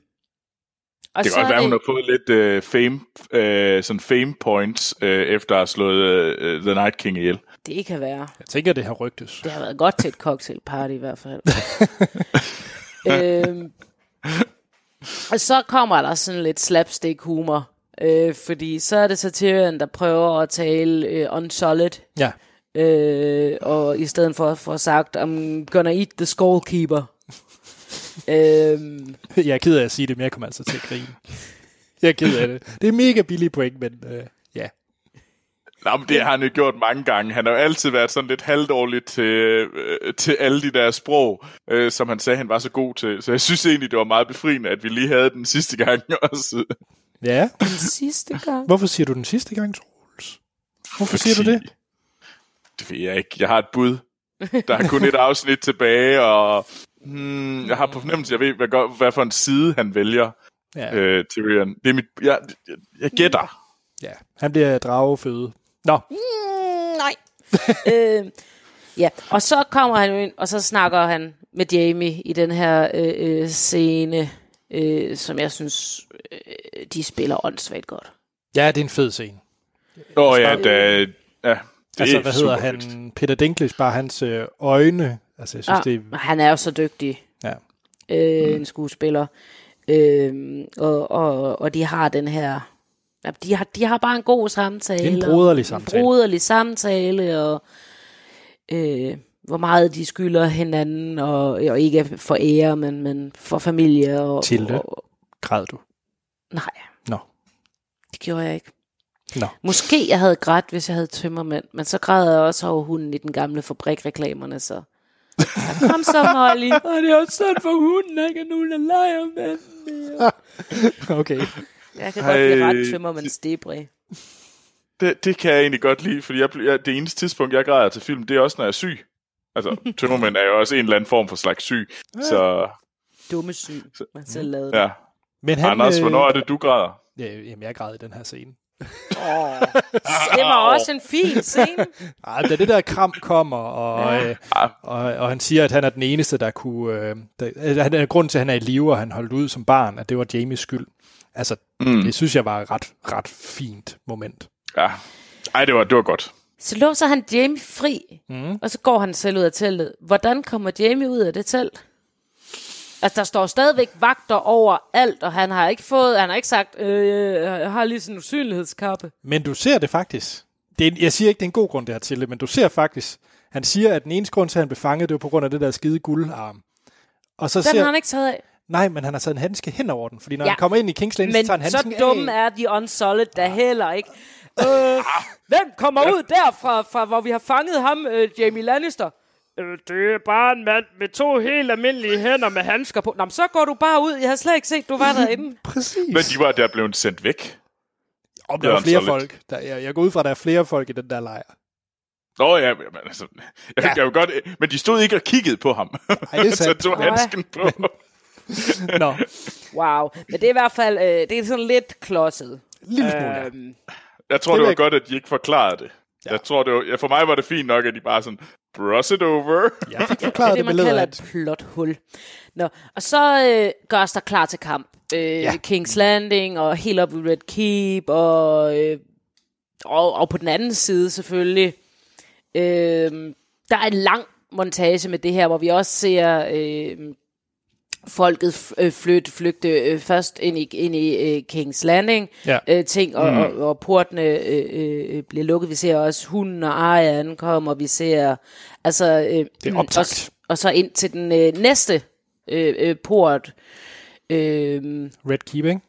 og Det kan godt er være, hun har fået lidt øh, fame, øh, sådan fame points, øh, efter at have slået øh, The Night King ihjel. Det kan være. Jeg tænker, det har rygtes. Det har været godt til et cocktailparty i hvert fald. øhm, og så kommer der sådan lidt slapstick humor. Øh, fordi så er det Satyrian, der prøver at tale øh, unsolid. Ja. Øh, og i stedet for at få sagt, I'm gonna eat the skullkeeper. øhm, Jeg er ked af at sige det, men jeg kommer altså til at grine. Jeg er ked af det. Det er mega billig point, men øh, ja. Nå, men det har han jo gjort mange gange. Han har jo altid været sådan lidt halvdårlig til, øh, til alle de der sprog, øh, som han sagde, han var så god til. Så jeg synes egentlig, det var meget befriende, at vi lige havde den sidste gang også. Ja. den sidste gang. Hvorfor siger du den sidste gang, Troels? Hvorfor siger du det? Det ved jeg ikke. Jeg har et bud. Der er kun et afsnit tilbage, og hmm, jeg har på fornemmelse, jeg ved, hvad, gør- hvad for en side han vælger, Ja. øh, Tyrion. Det er mit, jeg, jeg, jeg gætter. ja. Han bliver drageføde. Nå, Mm, nej. øh, ja, og så kommer han ind, og så snakker han med Jamie i den her øh, øh, scene, øh, som jeg synes, øh, de spiller åndssvagt godt. ja, det er en fed scene. Åh oh, ja, da, ja, det Altså, hvad hedder han? fedt. Peter Dinklage, bare hans øh, øjne. Altså, jeg synes, Ah, det er... Han er jo så dygtig, Ja. øh, en skuespiller. Øh, og, og, og de har den her... ja, De har, de har bare en god samtale. Det er en og- broderlig samtale. En broderlig samtale, og øh, hvor meget de skylder hinanden, og, og ikke for ære, men, men for familie. Og, Tilde. Og, Græd du? nej, Nå. det gjorde jeg ikke. Nå. Måske jeg havde grædt, hvis jeg havde tømmermænd, men så græd jeg også over hunden i den gamle fabrikreklamerne, så... Ja, Kom så, Molly. Og det er også sådan for hunden, der ikke er nogen, der leger med den mere. Okay. Jeg kan godt blive Ej, ret tømmermænds debre. Det, det kan jeg egentlig godt lide, fordi jeg, jeg, det eneste tidspunkt, jeg græder til film, det er også, når jeg er syg. Altså, tømmermænd er jo også en eller anden form for slags syg. Så Dumme syn, man selv lavede ja. Men han, Anders, øh, hvornår er det, du græder? Ja, jamen, jeg græd i den her scene. Oh, det var også en fin scene. Ej, da det der kram kommer, og, Ja. øh, og, og han siger, at han er den eneste, der kunne... Øh, der, øh, han er grund til, at han er i live, og han holdt ud som barn, at det var Jamies skyld. Altså, mm. det synes jeg var et ret, ret fint moment. Ja. Ej, det var, det var godt. Så låser han Jamie fri, mm. og så går han selv ud af teltet. Hvordan kommer Jamie ud af det telt? Altså, der står stadigvæk vagter over alt, og han har ikke fået, han har ikke sagt, øh, jeg har lige sådan en usynlighedskappe. Men du ser det faktisk. Det er, jeg siger ikke, det er en god grund, det her til det, men du ser faktisk, han siger, at den eneste grund til, at han blev fanget, det var på grund af det der skide guldarm. Og så Den ser, har han ikke taget af. Nej, men han har taget en handske hen over den, fordi når Ja. han kommer ind i Kings Landing, Men så tager han så handsken dumme af. er de Unsolid da heller ikke. Øh, hvem kommer ud derfra, fra hvor vi har fanget ham, øh, Jamie Lannister? Øh, det er bare en mand med to helt almindelige hænder med handsker på. Nå, men så går du bare ud. Jeg har slet ikke set, du var derinde. Præcis. Men de var der blevet sendt væk. Om der er flere folk. Der, jeg, jeg går ud fra, at der er flere folk i den der lejr. Nå ja, men altså, jeg, Ja. jeg vil godt, men de stod ikke og kiggede på ham. Ej, det er så sandt. tog Nej. handsken på. Nå, Wow. Men det er i hvert fald, øh, det er sådan lidt klodset. lille smule. Øhm, Jeg tror, Det det, var jeg- godt, at de ikke forklarede det. Ja. Jeg tror, det var, ja, for mig var det fint nok, at de bare sådan, brush it over. Jeg fik det er forklaret det, det man kalder et plothul. Nå, og så øh, gørs der klar til kamp. Øh, ja. King's Landing og helt op ved Red Keep og, øh, og, og på den anden side selvfølgelig. Øh, der er en lang montage med det her, hvor vi også ser øh, folket øh, flytte, flygte øh, først ind i, ind i øh, King's Landing Ja. øh, ting, og, mm. og, og portene øh, øh, bliver lukket. Vi ser også hunden og Arya ankomme, og vi ser altså øh, Det er optakt. Og, og så ind til den øh, næste øh, øh, port. Øh, Red Keep, ikke?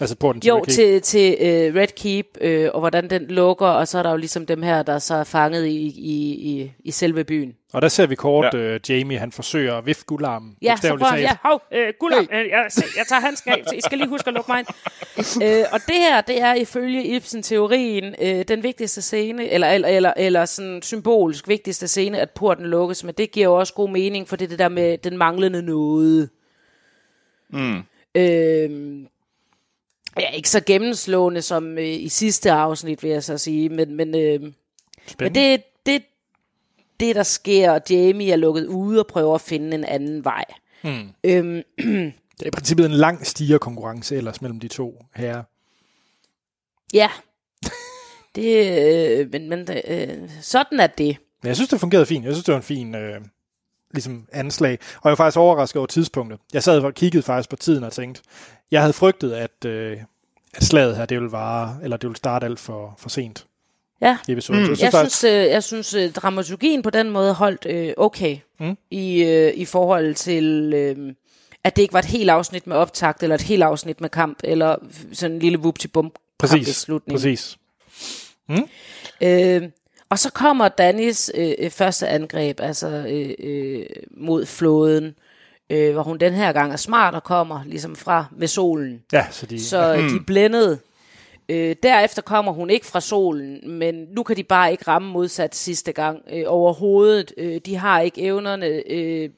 Altså porten til jo, Red Keep. til, til øh, Red Keep, øh, og hvordan den lukker, og så er der jo ligesom dem her, der så er fanget i, i, i, i selve byen. Og der ser vi kort, Ja. uh, Jamie, han forsøger at vifte guldarmen. Ja, så prøver han, ja, hov, øh, guldom, øh, jeg, jeg tager handsken af, så I skal lige huske at lukke mig ind. øh, og det her, det er ifølge Ibsen-teorien øh, den vigtigste scene, eller, eller, eller, eller sådan symbolisk vigtigste scene, at porten lukkes, men det giver jo også god mening, for det er det der med den manglende noget. Mm. Øh, ja, ikke så gennemslående som øh, i sidste afsnit, vil jeg så sige, men, men, øh, men det, det, det, der sker, og Jamie er lukket ude og prøver at finde en anden vej. Hmm. Øhm, Det er i princippet en lang stigerkonkurrence ellers mellem de to herrer. Ja. Det, øh, men, men øh, sådan er det. Men jeg synes, det fungerede fint. Jeg synes, det var en fin øh, ligesom anslag. Og jeg var faktisk overrasket over tidspunktet. Jeg sad og kiggede faktisk på tiden og tænkte, jeg havde frygtet, at, øh, at slaget her, det ville vare, eller det ville starte alt for, for sent Ja. i episoden. Mm. Så jeg Jeg synes, synes, øh, jeg synes øh, dramaturgien på den måde holdt øh, okay Mm. i, øh, i forhold til, øh, at det ikke var et helt afsnit med optakt, eller et helt afsnit med kamp, eller sådan en lille bum kamp i præcis, slutningen. præcis. Øh, og så kommer Danis øh, øh, første angreb, altså øh, øh, mod floden, øh, hvor hun den her gang er smart og kommer ligesom fra med solen. Ja, så de, Så mm. de er blændet. Øh, derefter kommer hun ikke fra solen, men nu kan de bare ikke ramme modsat sidste gang øh, overhovedet. Øh, de har ikke evnerne. Øh,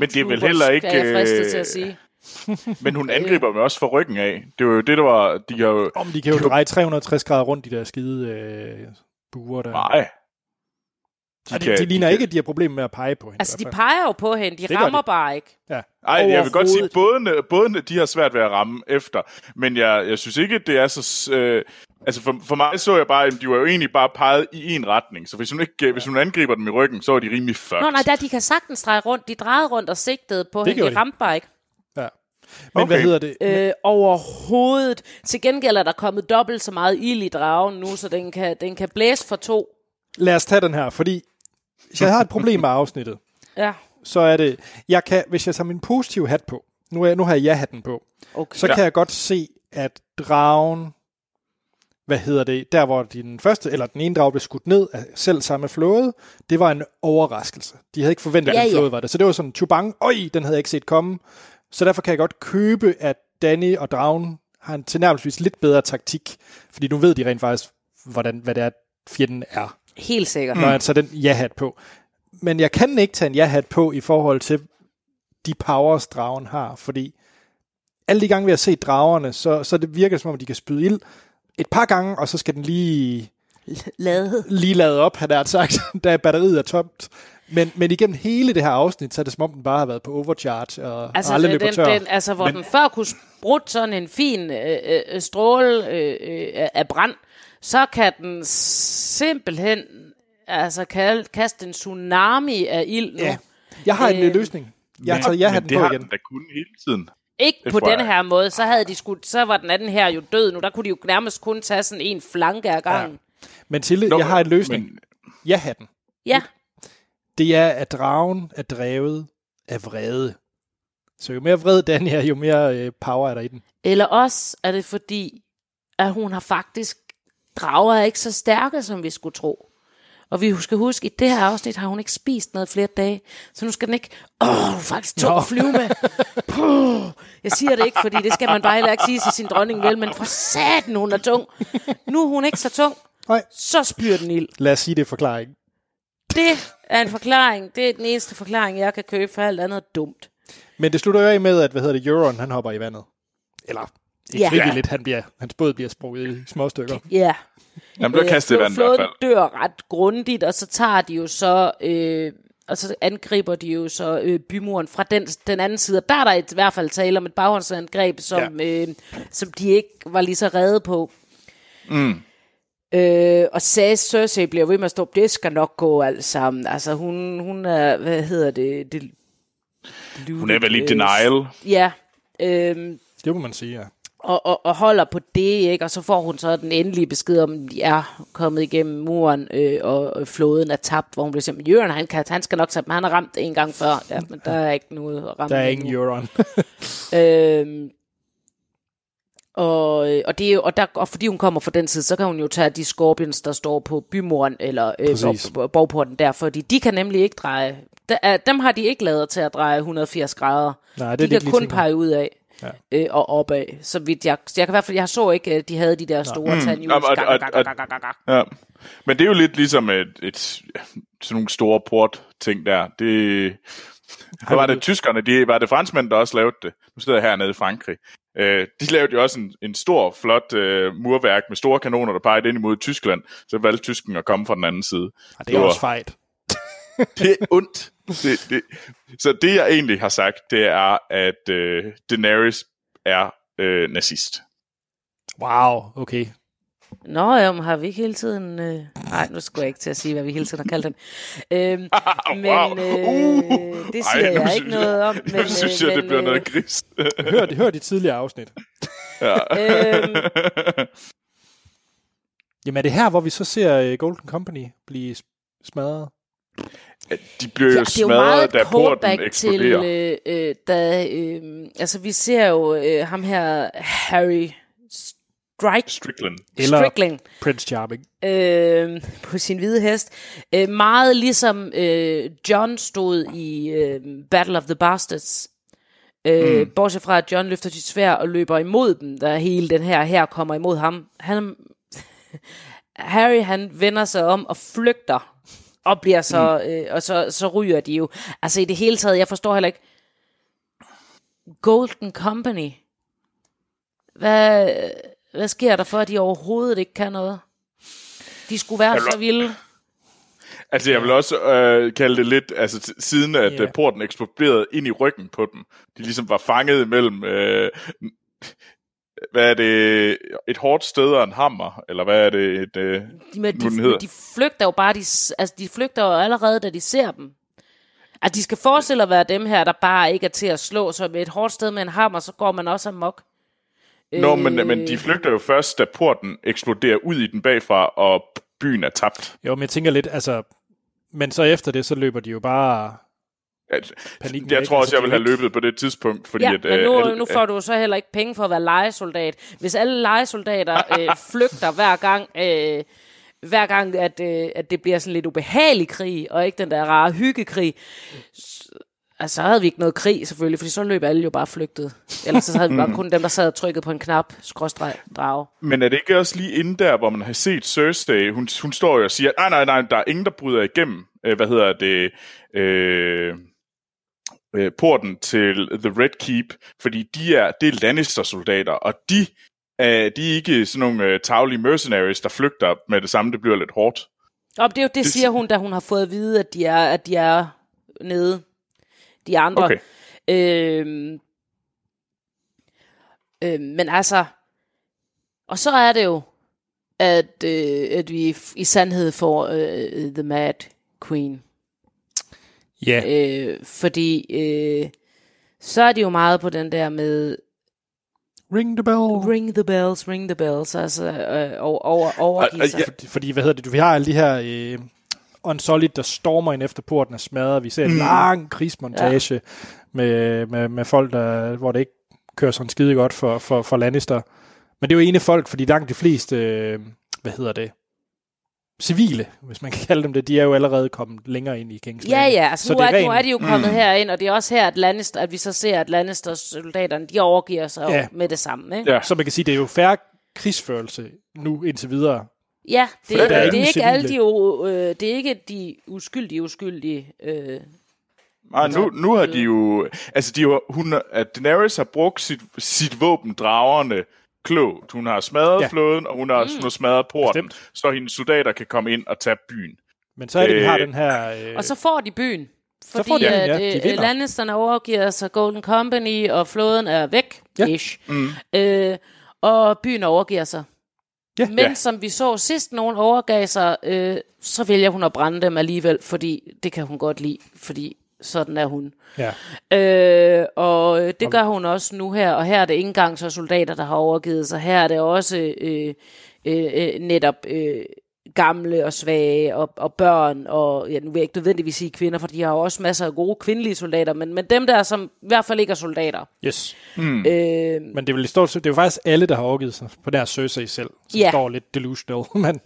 Men det er vel heller ikke, Er jeg fristet øh, til at sige. Men hun angriber dem også fra ryggen af. Det var jo det, der var... De har jo... om de kan jo dreje 360 grader rundt, de der skide øh, buer der. Nej. De, de, kan- de ligner kan- ikke, at de har problemer med at pege på hende. Altså, de peger jo på hende. De gør rammer de. bare ikke. Ja. Ej, jeg vil godt sige, Overhovedet. bådene, bådene de har svært ved at ramme efter, men jeg, jeg synes ikke, det er så... Øh, altså for, for mig så jeg bare, at de var jo egentlig bare peget i en retning, så hvis hun, ikke, hvis hun angriber dem i ryggen, så er de rimelig fucked. Nå, nej, der, de kan sagtens dreje rundt. De drejede rundt og sigtede på hende. gjorde De de. ramte bare ikke. Ja. Men Okay. hvad hedder det? Øh, overhovedet. Til gengæld er der kommet dobbelt så meget ild i dragen nu, så den kan, den kan blæse for to. Lad os tage den her, fordi hvis jeg har et problem med afsnittet, Ja, så er det, jeg kan, hvis jeg tager min positive hat på, nu, er, nu har jeg ja-hatten på, okay. så Ja. kan jeg godt se, at dragen, hvad hedder det, der hvor den første, eller den ene drag blev skudt ned af selv samme flåde, det var en overraskelse. De havde ikke forventet, at Ja, den ja. flåde var det. Så det var sådan, chubang, øj, den havde jeg ikke set komme. Så derfor kan jeg godt købe, at Danny og dragen har en tilnærmelsesvis lidt bedre taktik, fordi nu ved de rent faktisk, hvordan, hvad det er, fjenden er Helt sikkert. når jeg tager den ja-hat på. Men jeg kan ikke tage en ja-hat på i forhold til de powers, dragen har, fordi alle de gange, vi har set dragerne, så, så det virker som om, de kan spyde ild. et par gange, og så skal den lige, Ladet. lige lade op, han har sagt, da batteriet er tomt. Men, men igennem hele det her afsnit, så er det som om, den bare har været på overcharge og Altså, aldrig den, løber tør. den, altså hvor men... den før kunne sprutte sådan en fin øh, øh, stråle øh, øh, af brand, så kan den simpelthen altså kalde, kaste en tsunami af ild nu. Ja. Jeg har en Øh, øh, løsning. Jeg tager ja, men den det på har igen. den da kun hele tiden. Ikke Det på jeg. den her måde, så havde de skudt, så var den anden her jo død nu. Der kunne de jo nærmest kun tage sådan en flanke af gangen. Men til, Nå, jeg har en løsning. Men, Ja, hatten. Ja, Det er, at dragen er drevet af vrede. Så jo mere vred den er, jo mere øh, power er der i den. eller også er det fordi, at hun har faktisk, drager er ikke så stærke, som vi skulle tro. Og vi skal huske, at i det her afsnit har hun ikke spist noget flere dage. Så nu skal den ikke, åh, hun er faktisk tung at flyve med. Puh. Jeg siger det ikke, fordi det skal man bare heller ikke sige til sin dronning vel, men for satan, hun er tung. Nu er hun ikke så tung, Nej, så spyr den ild. lad os sige det er forklaring. Det er en forklaring. Det er den eneste forklaring, jeg kan købe, for alt andet dumt. Men det slutter jo af med, at hvad hedder det, Euron, han hopper i vandet. Eller ikke Ja. frivilligt, han bliver, hans båd bliver sprunget i små stykker. Ja. jamen, bliver kastet i vand i hvert fald. dør ret grundigt, og så tager de jo så... Øh, og så angriber de jo så øh, bymuren fra den, den anden side. Og der er der i hvert fald tale om et baghåndsangreb, som, ja. øh, som de ikke var lige så redde på. Mm. Øh, og sagde Cersei bliver ved med at stå, det skal nok gå alt sammen. Altså hun, hun er, hvad hedder det? det Hun er vel i øh, denial. Ja, øh, Det må man sige, ja. og, og, og holder på det, ikke? Og så får hun så den endelige besked om, at de er kommet igennem muren, øh, og, og floden er tabt, hvor hun bliver simpelthen, Jørgen, han, kan, han skal nok tage han har ramt en gang før, ja, men der er ikke noget at ramme Der er ingen Euron. Øhm, og, øh, og, det og, der, og fordi hun kommer fra den side, så kan hun jo tage de scorpions, der står på bymuren, eller øh, borg- borgporten der, fordi de kan nemlig ikke dreje, der, er- dem har de ikke lavet til at dreje 180 grader. Nej, det er de kan kun tænker. pege ud af Ja. øh, og opad. Så vidt jeg, jeg kan i hvert fald, jeg så ikke, at de havde de der store mm. Ja. Men det er jo lidt ligesom et, et sådan nogle store port-ting der. Det, hvad var det tyskerne? De, var det franskmænd, der også lavede det? Nu sidder jeg hernede i Frankrig. Øh, de lavede jo også en, en stor, flot øh, murværk med store kanoner, der pegede ind imod Tyskland. Så valgte tysken at komme fra den anden side. Og det er var- også fejt. Det er ondt. Det, det. Så det, jeg egentlig har sagt, det er, at øh, Daenerys er øh, nazist. Wow, okay. Nå, jamen, har vi ikke hele tiden... Øh... Nej, nu skulle jeg ikke til at sige, hvad vi hele tiden har kaldt den. Øhm, men Wow. øh, Uh. det siger Ej, jeg ikke noget om. Men, Nu synes øh, jeg, det men, bliver øh, noget gris. Hør, hør de tidligere afsnit. ja. Øhm, Jamen er det her, hvor vi så ser øh, Golden Company blive smadret? De bliver jo ja, det smadret, et da porten callback til, eksploderer. øh, øh, da, øh, altså vi ser jo øh, ham her, Harry Strike, Strickland. Eller Strickling, Prince Charming. øh, på sin hvide hest. Øh, meget ligesom øh, John stod i øh, Battle of the Bastards. Øh, mm. Bortset fra, at John løfter sit svær og løber imod dem, da hele den her her kommer imod ham. Han, Harry, han vender sig om og flygter, og bliver så, mm. øh, og så, så ryger de jo. Altså i det hele taget, jeg forstår heller ikke, Golden Company, hvad, hvad sker der for, at de overhovedet ikke kan noget? De skulle være så vilde. Altså, jeg vil også øh, kalde det lidt, altså siden at yeah. porten eksploderede ind i ryggen på dem. De ligesom var fanget mellem, øh, hvad er det, et hårdt sted og en hammer, eller hvad er det, et, øh, De, men nu de, men de flygter jo bare, de, altså de flygter jo allerede, da de ser dem. Altså de skal forestille at være dem her, der bare ikke er til at slå, så med et hårdt sted med en hammer, så går man også amok. Nå, men, men de flygter jo først, da porten eksploderer ud i den bagfra, og byen er tabt. Jo, men jeg tænker lidt, altså... Men så efter det, så løber de jo bare... Panikken jeg væk, tror også, altså, jeg de ville er have løbet på det tidspunkt, fordi Ja, at... men øh, nu, alle- nu får du så heller ikke penge for at være legesoldat. Hvis alle legesoldater øh, flygter hver gang, øh, hver gang at, øh, at det bliver sådan lidt ubehagelig krig, og ikke den der rare hyggekrig, altså så havde vi ikke noget krig selvfølgelig, fordi så løb alle jo bare flygtet. Ellers så havde vi bare kun dem, der sad og trykkede på en knap, skråstreg, drage. Men er det ikke også lige inde der, hvor man har set Cersei, hun, hun står jo og siger, nej, nej, nej, der er ingen, der bryder igennem, øh, hvad hedder det, øh, øh, porten til The Red Keep, fordi de er, det er Lannister-soldater, og de Uh, de er ikke sådan nogle uh, taglige mercenaries, der flygter med det samme. Det bliver lidt hårdt. Og det, er jo, det, det siger hun, da hun har fået at vide, at de er, at de er nede. De andre. Okay. Øhm, øhm, men altså, og så er det jo, at, øh, at vi i, sandhed får øh, The Mad Queen. Ja, Øh, fordi øh, så er det jo meget på den der med ring the bell. ring the bells, ring the bells, altså øh, over, over, overgive Og- og ja, Fordi, fordi, hvad hedder det, vi har alle de her øh, Unsolid, der stormer ind efter porten og smadrer. Vi ser en lang krigsmontage ja. med, med, med folk, der, hvor det ikke kører sådan skide godt for, for, for Lannister. Men det er jo ene folk, fordi langt de fleste, øh, hvad hedder det, civile, hvis man kan kalde dem det, de er jo allerede kommet længere ind i Kings Ja, ja, altså Så nu, det er, er nu ren- er de jo kommet mm. herind, og det er også her, at, Lannister, at vi så ser, at Lannisters soldaterne, de overgiver sig ja. med det samme. Ikke? Ja. Så man kan sige, det er jo færre krigsførelse nu indtil videre. Ja, det, det, er det, er ikke alle de, øh, det er ikke de uskyldige, uskyldige. Øh, Ah, nu, nu har de jo... Altså, de har, hun, at Daenerys har brugt sit, sit våben, dragerne, klogt. Hun har smadret Ja. flåden, og hun har, mm. hun har smadret porten, Bestemt. så hendes soldater kan komme ind og tage byen. Men så er det, vi Øh, har den her... Øh, og så får de byen. Fordi får de at ja. De øh, vinder. Lannisterne overgiver sig Golden Company, og flåden er væk. Ja. Ish. Mm. Øh, og byen overgiver sig. Ja. Men Ja. som vi så sidst, nogen overgav sig, øh, så vælger hun at brænde dem alligevel, fordi det kan hun godt lide, fordi sådan er hun. ja. Øh, og det gør hun også nu her, og her er det ikke engang så soldater, der har overgivet sig. Her er det også øh, øh, øh, netop øh, gamle og svage og, og børn, og ja, nu vil jeg ikke nødvendigvis sige kvinder, for de har jo også masser af gode kvindelige soldater, men, men dem der, som i hvert fald ikke er soldater. Yes. Øh, Men det er, vel, stort det er jo faktisk alle, der har overgivet sig på der Cersei selv, som Ja. står lidt delusional. Men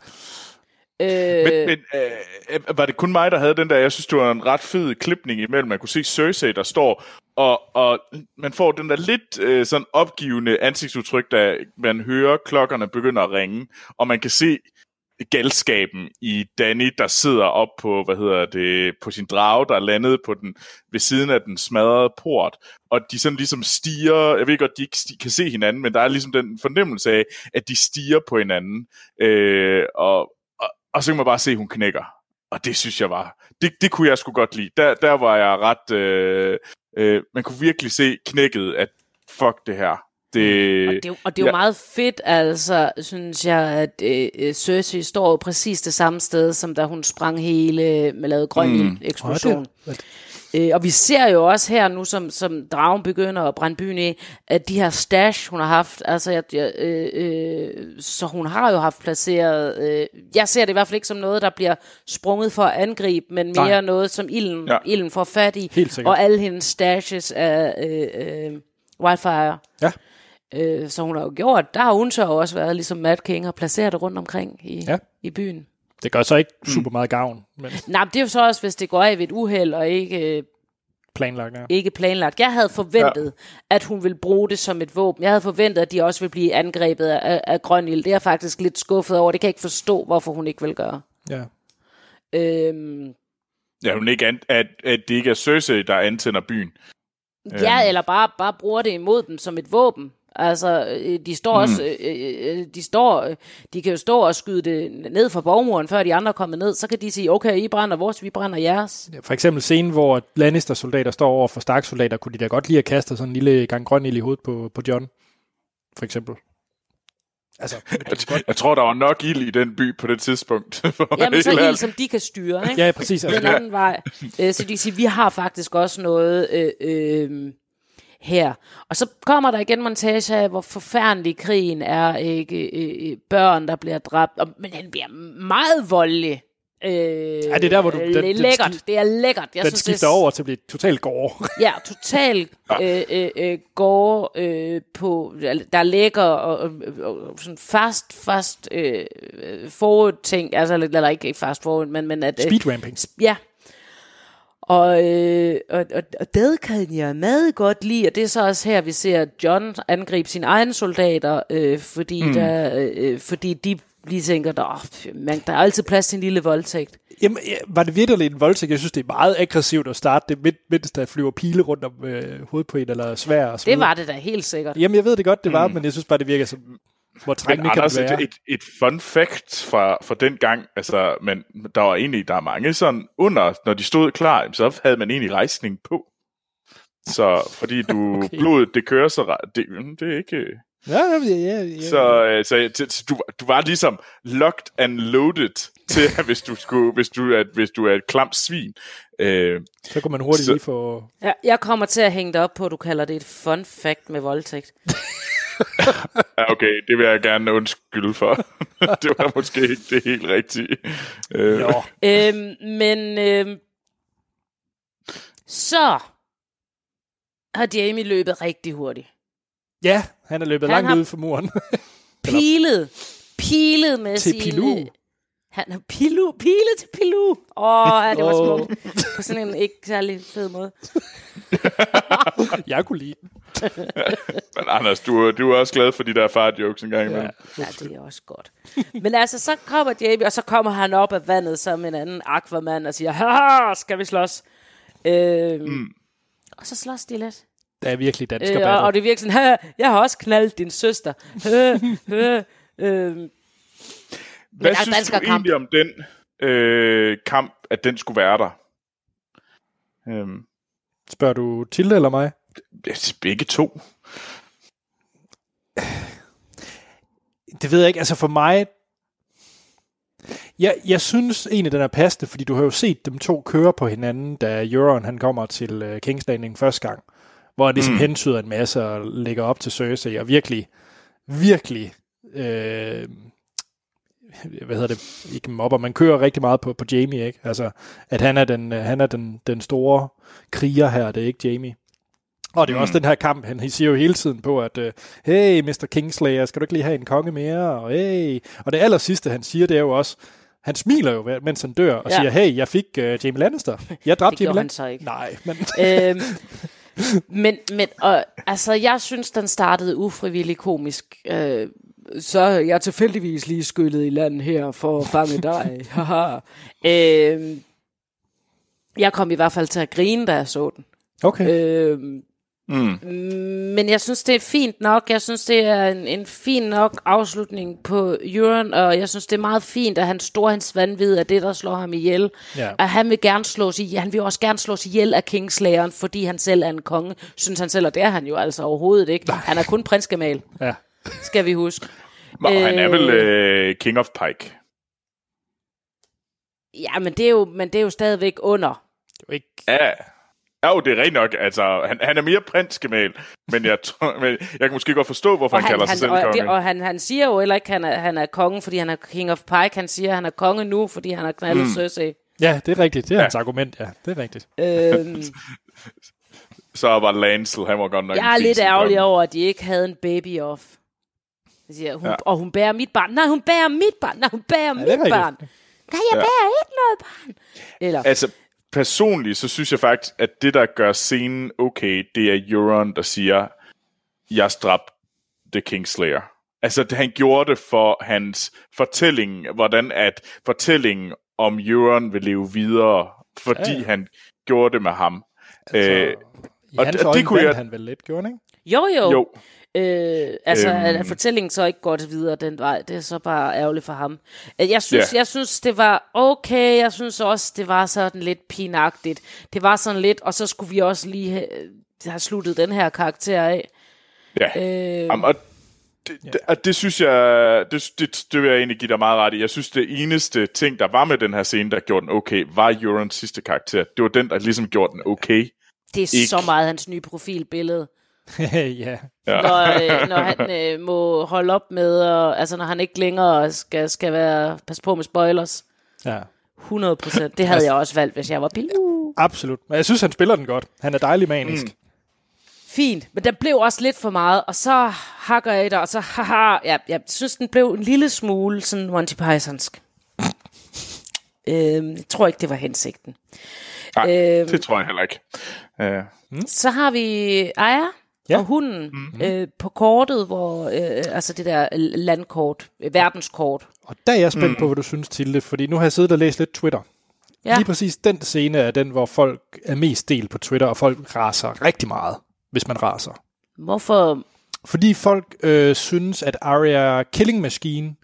øh, Men, men øh, var det kun mig, der havde den der? Jeg synes, det var en ret fed klipning imellem. Man kunne se Cersei, der står, og, og man får den der lidt øh, sådan opgivende ansigtsudtryk, da man hører klokkerne begynder at ringe, og man kan se galskaben i Danny, der sidder op på, hvad hedder det, på sin drage, der er landet på den, ved siden af den smadrede port, og de sådan ligesom stiger, jeg ved godt, de ikke kan se hinanden, men der er ligesom den fornemmelse af, at de stiger på hinanden, øh, og, og, og så kan man bare se, at hun knækker. Og det synes jeg var, det, det kunne jeg sgu godt lide. Der, der var jeg ret, øh, øh, man kunne virkelig se knækket, at fuck det her. Det, Og det, og det er jo ja. meget fedt, altså, synes jeg, at øh, Cersei står præcis det samme sted, som da hun sprang hele med lavet grøn mm. eksplosion. Og det- Øh, og vi ser jo også her nu, som, som dragen begynder at brænde byen i, at de her stash, hun har haft, altså, jeg, jeg, øh, øh, så hun har jo haft placeret, øh, jeg ser det i hvert fald ikke som noget, der bliver sprunget for at angribe, men mere Nej. Noget, som ilden, Ja. ja. ilden får fat i, og alle hendes stashes af øh, øh, wildfire. Ja. Øh, så hun har jo gjort, der har hun så også været ligesom Mad King og placeret det rundt omkring i, Ja. i byen. det gør så ikke super meget gavn, men Nej, men det er jo så også, hvis det går af ved et uheld og ikke, øh, planlagt. Ja. ikke planlagt. Jeg havde forventet, ja. at hun ville bruge det som et våben. Jeg havde forventet, at de også ville blive angrebet af, af grøn ild. Det er jeg faktisk lidt skuffet over. Det kan jeg ikke forstå, hvorfor hun ikke vil gøre. Ja. Øhm, ja, hun ikke an, at, at det ikke er Cersei, der antænder byen. Ja, eller bare, bare bruger det imod dem som et våben. Altså, øh, de står også, øh, øh, de står, de kan jo stå og skyde det ned fra borgmuren, før de andre er kommet ned. Så kan de sige, okay, I brænder vores, vi brænder jeres. For eksempel scenen, hvor Lannister-soldater står over for Stark-soldater, kunne de da godt lige at kaste sådan en lille gang grøn i hovedet på, på John. For eksempel. Altså, Jeg, jeg tror, der var nok ild i den by på det tidspunkt. Jamen, så ild, som de kan styre, ikke? ja, præcis. den Altså, anden vej. Øh, Så de kan sige, vi har faktisk også noget øh, øh, her. Og så kommer der igen montage af, hvor forfærdelig krigen er. Ikke? Øh, øh, børn, der bliver dræbt. Og, men den bliver meget voldelig. Øh, ja, det er der, hvor du- den- det er den lækkert. skif- det er lækkert. Jeg den synes, det er skifter over til at blive totalt gore. Ja, total øh, øh, øh, går øh, på, der ligger og, og, og sådan fast, fast øh, forward ting, altså, eller ikke fast forward, men, men at... Øh, Speedramping. Ja. Og, øh, og, og, og det kan jeg meget godt lide, og det er så også her, vi ser John angribe sine egne soldater, øh, fordi, mm. der, øh, fordi de lige tænker, der, man, der er altid plads til en lille voldtægt. Jamen, ja, var det virkelig en voldtægt? Jeg synes, det er meget aggressivt at starte det, midt, mens der flyver pile rundt om øh, hovedet på en, eller svær og så Det var det da helt sikkert. Jamen, jeg ved det godt, det var, mm. men jeg synes bare, det virker som hvor trængende kan det være. et, et fun fact fra, fra den gang, altså, men der var egentlig, der er mange sådan under, når de stod klar, så havde man egentlig rejsning på. Så fordi du, Okay. blodet, det kører så, det, mm, det er ikke... Ja, ja, ja, ja. Så, øh, så, så, du, du var ligesom locked and loaded til, at hvis du, skulle, hvis du, er, hvis du er et klamt svin. Øh, så kunne man hurtigt så- lige få... Ja, jeg kommer til at hænge det op på, at du kalder det et fun fact med voldtægt. ja, okay, det vil jeg gerne undskylde for. det var måske ikke det helt rigtige. Øh, Nå, øhm, men øhm, så har Jamie løbet rigtig hurtigt. ja, han er løbet Han langt har- ud for muren. Pilet, pilet med Til sin... Pilou. Øh, Han har pilu, pilet til Pilu. Åh, oh, det var smukt. På sådan en ikke særlig fed måde. jeg kunne lide den. Men Anders, du, du er også glad for de der far-jokes en gang imellem. Ja, det er også godt. Men altså, så kommer Jamie, og så kommer han op af vandet som en anden Aquaman og siger, haha, skal vi slås? Øhm, mm. Og så slås de lidt. Det er virkelig dansk Øh, og, og det virker sådan, "Haha, jeg har også knaldt din søster. Øh, øh, øh. Hvad der er synes du danskerkamp. egentlig om den øh, kamp, at den skulle være der? Øhm, Spørger du Tilde eller mig? begge to. Det ved jeg ikke. Altså for mig... Jeg, jeg synes egentlig, den er passende, fordi du har jo set dem to køre på hinanden, da Euron han kommer til uh, King's Landing første gang, hvor han ligesom mm. hentyder en masse og lægger op til Cersei, og virkelig, virkelig, øh, hvad hedder det, ikke mobber, man kører rigtig meget på, på Jamie, ikke? Altså, at han er den, øh, han er den, den store kriger her, det er ikke Jamie. Og det er mm. også den her kamp, han siger jo hele tiden på, at øh, hey, Mr. Kingslayer, skal du ikke lige have en konge mere? Og, hey. og det aller sidste, han siger, det er jo også, han smiler jo, mens han dør, og Ja. siger, hey, jeg fik uh, Jamie Lannister. Jeg dræbte Det Jamie gjorde han Lannister. så ikke. Nej, men øhm, men, men og, altså, jeg synes, den startede ufrivilligt komisk. Øh, så er jeg tilfældigvis lige skyllet i land her for at fange dig. Haha. øhm, jeg kom i hvert fald til at grine, da jeg så den. okay. Øhm, Mm. men jeg synes, det er fint nok. Jeg synes, det er en, en fin nok afslutning på Euron, og jeg synes, det er meget fint, at han står hans vanvid af det, der slår ham ihjel. Ja. At han vil gerne slås ihjel. Han vil også gerne slås ihjel af Kingslayeren, fordi han selv er en konge. Synes han selv, og det er han jo altså overhovedet ikke. Han er kun prinsgemal, Ja. Skal vi huske. Og han er vel Øh. øh, King of Pike. Ja, men det er jo, men det er jo stadigvæk under. Det er jo ikke... Ja. Ja, jo, det er rent nok. Altså, han, han er mere prinsgemal, men jeg, tror, men jeg kan måske godt forstå, hvorfor Og han, kalder sig selv og, konge. det, og han, han siger jo heller ikke, at han er, han er konge, fordi han er King of Pike. Han siger, at han er konge nu, fordi han har knaldet mm. Cersei. Ja, det er rigtigt. Det er Ja. hans argument, ja. Det er rigtigt. Øhm, Så var Lancel, han var godt nok jeg er lidt ærgerlig over, at de ikke havde en baby off. Jeg siger, hun, Ja. ja. Og hun bærer mit barn. Nej, hun bærer mit barn. Nej, hun bærer det er mit barn. Nej, jeg Ja. bærer ikke noget barn. Eller, Altså, personligt, så synes jeg faktisk, at det, der gør scenen okay, det er Euron, der siger, jeg dræbte The Kingslayer. Altså, det- han gjorde det for hans fortælling, hvordan at fortællingen om Euron vil leve videre, fordi Ja, ja, ja. han gjorde det med ham. Altså, Øh, I og hans det- kunne jeg- han vel lidt, gjorde han ikke? jo, jo. jo, Øh, altså, Øhm. at fortællingen så ikke går det videre den vej, det er så bare ærgerligt for ham. Øh, Jeg synes, Ja. jeg synes, det var okay. Jeg synes også, det var sådan lidt pinagtigt. Det var sådan lidt, og så skulle vi også lige have, have sluttet den her karakter af. ja. Øh, Jamen, og det, det, og det synes jeg, det, det, det vil jeg egentlig give dig meget ret i. Jeg synes, det eneste ting, der var med den her scene, der gjorde den okay, var Eurons sidste karakter. Det var den, der ligesom gjorde den okay. det er ikke- så meget hans nye profilbillede. ja. Ja. når, øh, når han øh, må holde op med, og, altså når han ikke længere skal, skal være, pas på med spoilers. ja. 100 procent. Det havde jeg også valgt, hvis jeg var Bilu. Absolut. Men jeg synes, han spiller den godt. Han er dejlig manisk. Mm. Fint, men den blev også lidt for meget, og så hakker jeg i det, og så haha, ja, jeg synes, den blev en lille smule sådan Monty Pythonsk. øhm, jeg tror ikke, det var hensigten. Nej, Øhm. det tror jeg heller ikke. Uh, Så har vi Aya Ja. og hunden mm-hmm. øh, på kortet, hvor øh, altså det der landkort, øh, verdenskort. Og der er jeg spændt mm. på, hvad du synes til det, fordi nu har jeg siddet og læst lidt Twitter. Ja. Lige præcis den scene er den, hvor folk er mest delt på Twitter, og folk raser rigtig meget, hvis man raser. Hvorfor? fordi folk øh, synes, at Arya Killing Machine,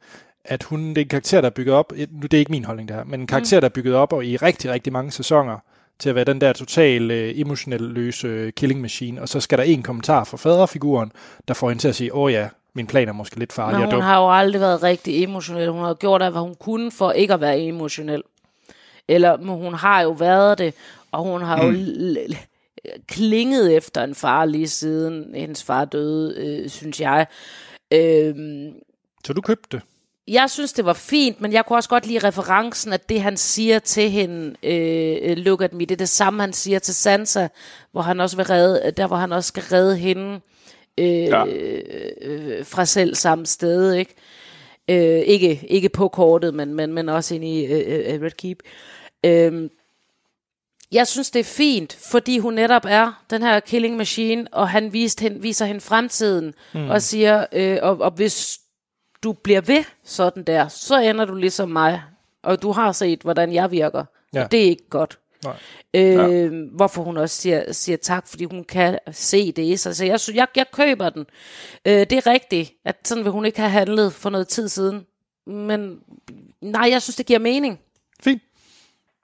at hun det er en karakter, der er bygget op, nu det er ikke min holdning det her, men en karakter, der er bygget op og i rigtig, rigtig mange sæsoner, til at være den der total øh, emotionelt løse øh, killing machine, og så skal der en kommentar fra faderfiguren, der får hende til at sige, åh ja, min plan er måske lidt farlig Men og hun dum. har jo aldrig været rigtig emotionel. Hun har gjort alt, hvad hun kunne for ikke at være emotionel. Eller men hun har jo været det, og hun har jo l- l- klinget efter en far lige siden hendes far døde, øh, synes jeg. Øhm, Så du købte det? Jeg synes, det var fint, men jeg kunne også godt lide referencen, at det, han siger til hende, øh, look at me, det er det samme, han siger til Sansa, hvor han også vil redde, der hvor han også skal redde hende øh, Ja. øh, fra selv samme sted, ikke? Øh, ikke, ikke på kortet, men, men, men også inde i øh, øh, Red Keep. Øh, jeg synes, det er fint, fordi hun netop er den her killing machine, og han viste hende, viser hende fremtiden, mm. og siger, øh, og, og hvis du bliver ved sådan der, så ender du ligesom mig, og du har set, hvordan jeg virker, ja. Og det er ikke godt. Nej. Øh, ja. Hvorfor hun også siger, siger tak, fordi hun kan se det i sig. Så jeg, jeg, jeg køber den. Øh, det er rigtigt, at sådan vil hun ikke have handlet for noget tid siden. Men nej, jeg synes, det giver mening. Fint.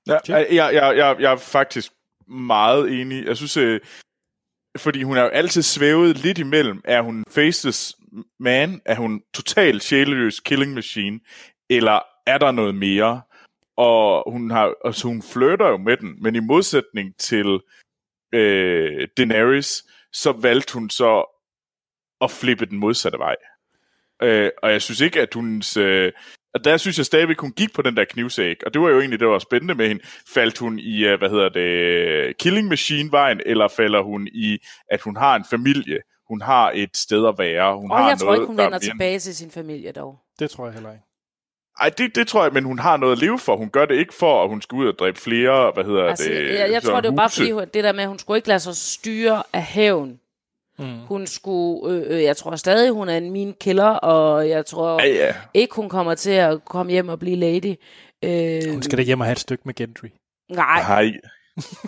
Ja, jeg, jeg, jeg, jeg, er faktisk meget enig. Jeg synes, øh, fordi hun er jo altid svævet lidt imellem, er hun faceless man, er hun total sjæleløs killing machine, eller er der noget mere? Og hun har, altså hun flirter jo med den, men i modsætning til øh, Daenerys, så valgte hun så at flippe den modsatte vej. Øh, og jeg synes ikke, at hun... Øh, og der synes jeg stadigvæk, hun gik på den der knivsæk, og det var jo egentlig det, der var spændende med hende. Faldt hun i, øh, hvad hedder det, Killing Machine-vejen, eller falder hun i, at hun har en familie, hun har et sted at være, hun Og har jeg tror noget, ikke, hun der er vender tilbage til sin familie dog. Det tror jeg heller ikke. Ej, det, det tror jeg, men hun har noget at leve for. Hun gør det ikke for, at hun skal ud og dræbe flere, hvad hedder Altså, det? jeg, jeg tror, det var bare fordi, hun- det der med, at hun skulle ikke lade sig styre af hævn. Mm. Hun skulle, øh, øh, jeg tror stadig, hun er en min killer, og jeg tror Ja, ja. ikke, hun kommer til at komme hjem og blive lady. Øh, Hun skal da hjem og have et stykke med Gendry. nej, Nej,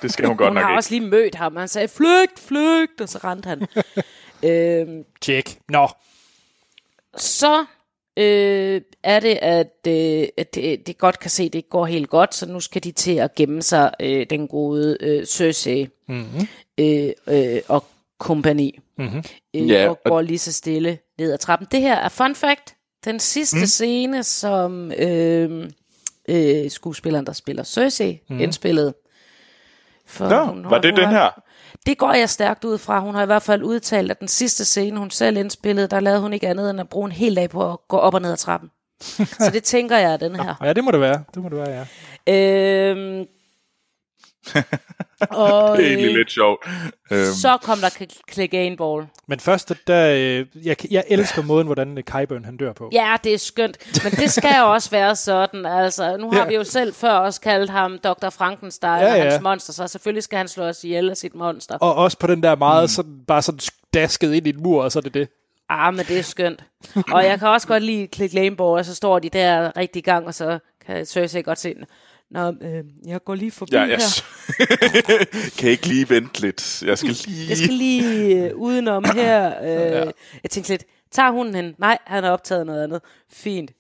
det skal hun godt hun nok har ikke. også lige mødt ham. Han sagde, flygt, flygt, og så rendte han. Øh, Tjek. Nå, så øh, er det, at, øh, at det, det godt kan se, at det ikke går helt godt, så nu skal de til at gemme sig, øh, den gode øh, Cersei mm-hmm. øh, øh, og kompagni. Mm-hmm. Øh, Ja, og går lige så stille ned ad trappen. Det her er fun fact. Den sidste mm. scene, som øh, øh, skuespilleren, der spiller Cersei, mm. indspillede. For Nå, var det hun den har- her? Det går jeg stærkt ud fra. Hun har i hvert fald udtalt, at den sidste scene, hun selv indspillede, der lavede hun ikke andet end at bruge en hel dag på at gå op og ned ad trappen. Så det tænker jeg er den her. ja, det må det være. Det må det være, ja. Øhm, og Det er egentlig øh, lidt sjovt. Øhm, så kom der Cl- Clegane Ball. Men først, der, øh, jeg, jeg elsker måden, hvordan øh, Kyburn han dør på. Ja, det er skønt. Men det skal jo også være sådan. Altså, nu har Ja. vi jo selv før også kaldt ham Dr. Frankenstein Ja, og ja. hans monster, så selvfølgelig skal han slå os ihjel af sit monster. Og også på den der meget sådan, bare sådan dasket ind i en mur, og så er det det. Ah, men det er skønt. Og jeg kan også godt lide Click Laneboard, og så står de der rigtig i gang, og så kan Cersei godt se, Nå, øh, jeg går lige forbi ja, her. jeg kan I ikke lige vente lidt. Jeg skal lige... Jeg skal lige øh, udenom her. Øh, ja. Jeg tænkte lidt, tager hun hen? Nej, han har optaget noget andet. Fint.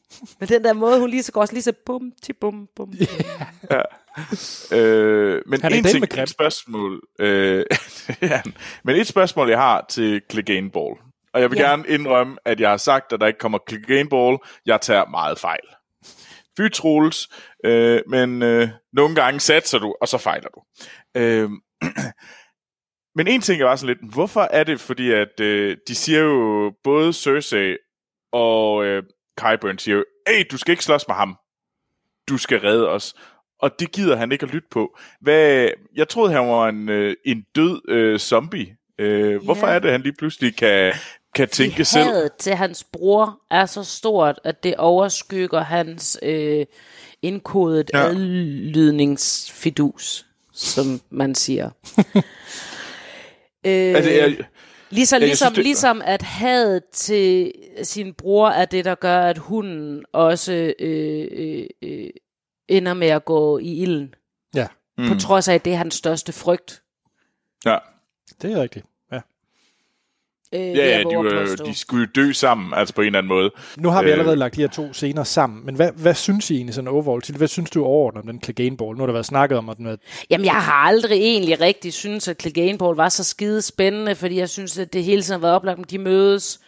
Men den der måde, hun lige så går også lige så bum, til bum, bum. Øh, men Han er en ting, med et spørgsmål, øh, ja, men et spørgsmål, jeg har til Clegane Ball. Og jeg vil Ja. ja. gerne indrømme, at jeg har sagt, at der ikke kommer Clegane Ball. Jeg tager meget fejl. Fy Troels, øh, men øh, nogle gange satser du, og så fejler du. Øh, men en ting er bare sådan lidt, hvorfor er det, fordi at øh, de siger jo, både Cersei og øh, Qyburn siger jo, hey, du skal ikke slås med ham. Du skal redde os. Og det gider han ikke at lytte på. Hvad, jeg troede, han var en, øh, en død øh, zombie. Øh, Hvorfor Ja. er det, at han lige pludselig kan, kan tænke selv? Hadet til hans bror er så stort, at det overskygger hans øh, indkodet ja. Adlydningsfidus, som man siger. øh, Altså, jeg, Ligesom, Ja, ligesom, synes, det- ligesom at hadet til sin bror er det, der gør, at hunden også øh, øh, øh, ender med at gå i ilden. Ja, Mm. På trods af, at det er hans største frygt. ja. det er rigtigt. Ja. Øh, Ja, ja de, øh, de skulle jo dø sammen, altså på en eller anden måde. Nu har vi Øh. allerede lagt de her to scener sammen, men hvad, hvad synes I egentlig sådan overall til? Hvad synes du overordnet om den Clegane Ball? Nu har der været snakket om, at den er... Jamen, jeg har aldrig egentlig rigtig synes at Clegane Ball var så skide spændende, fordi jeg synes, at det hele tiden har været oplagt, at de mødes,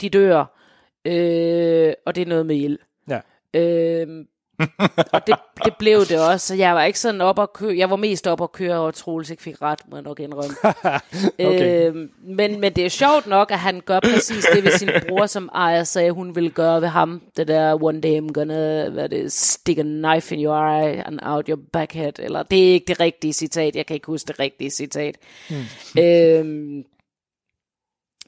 de dør, øh, og det er noget med ild. Ja. Øh, og det, det blev det også, så jeg var ikke sådan op at køre, jeg var mest op at køre, og Troels ikke fik ret, må jeg nok indrømme. Okay. øh, men, men det er sjovt nok, at han gør præcis det ved sin bror, som Aya sagde, hun ville gøre ved ham. Det der, one day I'm gonna hvad det, stick a knife in your eye and out your backhead. Eller det er ikke det rigtige citat, jeg kan ikke huske det rigtige citat. Mm. Øh,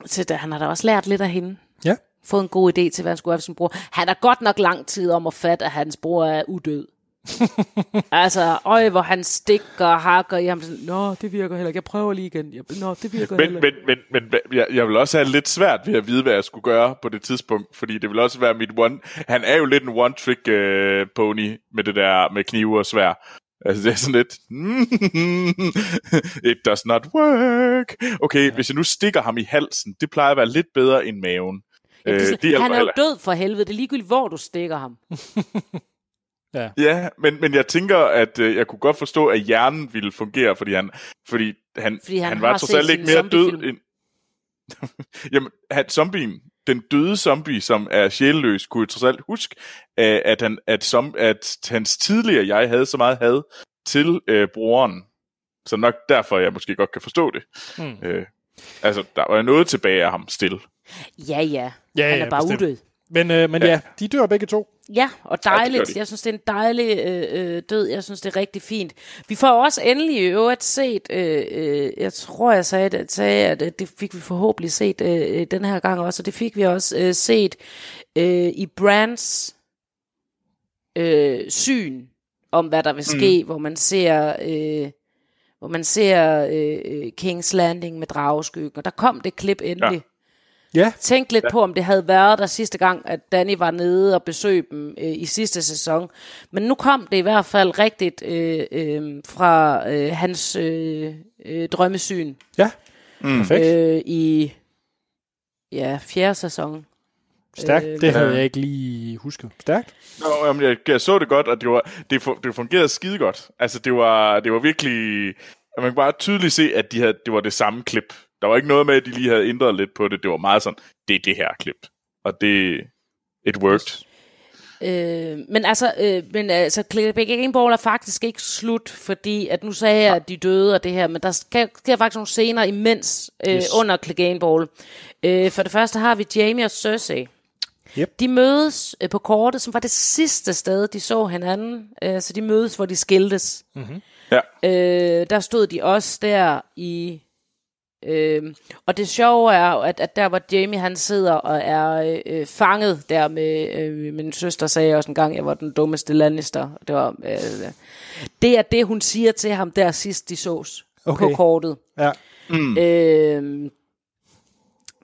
så der, han har da også lært lidt af hende Ja. Fået en god idé til, hvad han skulle have for sin bror. Han har godt nok lang tid om at fatte, at hans bror er udød. altså, øj, hvor han stikker og hakker i ham. Sådan, Nå, det virker heller ikke. Jeg prøver lige igen. Jeg, Nå, det virker Men, heller men, ikke. men, men jeg, jeg vil også have lidt svært ved at vide, hvad jeg skulle gøre på det tidspunkt, fordi det vil også være mit one... Han er jo lidt en one-trick øh, pony med det der med knive og svær. Altså, det er sådan lidt... It does not work. Okay, ja. hvis jeg nu stikker ham i halsen, det plejer at være lidt bedre end maven. Ja, det Øh, hjælper han er jo død for helvede. Det er ligegyldigt, hvor du stikker ham. Ja. Ja, men, men jeg tænker, at øh, jeg kunne godt forstå, at hjernen ville fungere, fordi han, fordi han, Fordi han han var trods alt ikke mere død end... Jamen, han, zombien, den døde zombie, som er sjælløs, kunne trods alt huske, øh, at, han, at, som, at hans tidligere jeg havde så meget had til øh, broren. Så nok derfor, jeg måske godt kan forstå det. Hmm. Øh, altså, der var noget tilbage af ham stille. Ja, ja. Ja, han ja, er bare bestemt. udød. Men, øh, men ja. Ja. ja, de dør begge to. Ja, og Ja, dejligt. de. jeg synes, det er en dejlig øh, øh, død. Jeg synes, det er rigtig fint. Vi får også endelig i øvrigt set, øh, øh, jeg tror, jeg sagde, det, sagde at det fik vi forhåbentlig set øh, øh, den her gang også, og det fik vi også øh, set øh, i Brands øh, syn om, hvad der vil ske, mm. hvor man ser... Øh, hvor man ser øh, øh, Kings Landing med drageskyggen, og der kom det klip endelig. Ja. Ja, Tænk lidt ja. på, om det havde været der sidste gang, at Danny var nede og besøgte dem øh, i sidste sæson. Men nu kom det i hvert fald rigtigt øh, øh, fra øh, hans øh, øh, drømmesyn ja. Mm. Perfekt. øh, i ja, fjerde sæson. Stærkt. øh, Det havde ja. jeg ikke lige husket. Stærkt. Nå, jamen, jeg, jeg så det godt, og det, var, det, det fungerede skide godt. Altså, det var, det var virkelig... Man kan bare tydeligt se, at de havde, det var det samme klip. Der var ikke noget med, at de lige havde ændret lidt på det. Det var meget sådan, det er det her klip. Og det... It worked. Øh, men altså, øh, men altså, Clegane Ball er faktisk ikke slut, fordi at nu sagde jeg, at de døde og det her, men der sker, sker faktisk nogle scener imens øh, Yes. under Clegane Ball. Øh, for det første har vi Jamie og Cersei. Yep. De mødes øh, på kortet, som var det sidste sted, de så hinanden. Øh, så de mødes, hvor de skiltes. Ja. Øh, der stod de også der i... Øh, og det sjove er, at, at der hvor Jamie han sidder og er øh, fanget der med, øh, min søster sagde også en gang, jeg var den dummeste Lannister. Det, var, øh, det er det, hun siger til ham der sidst de sås Okay. på kortet. Ja. Mm. Øh,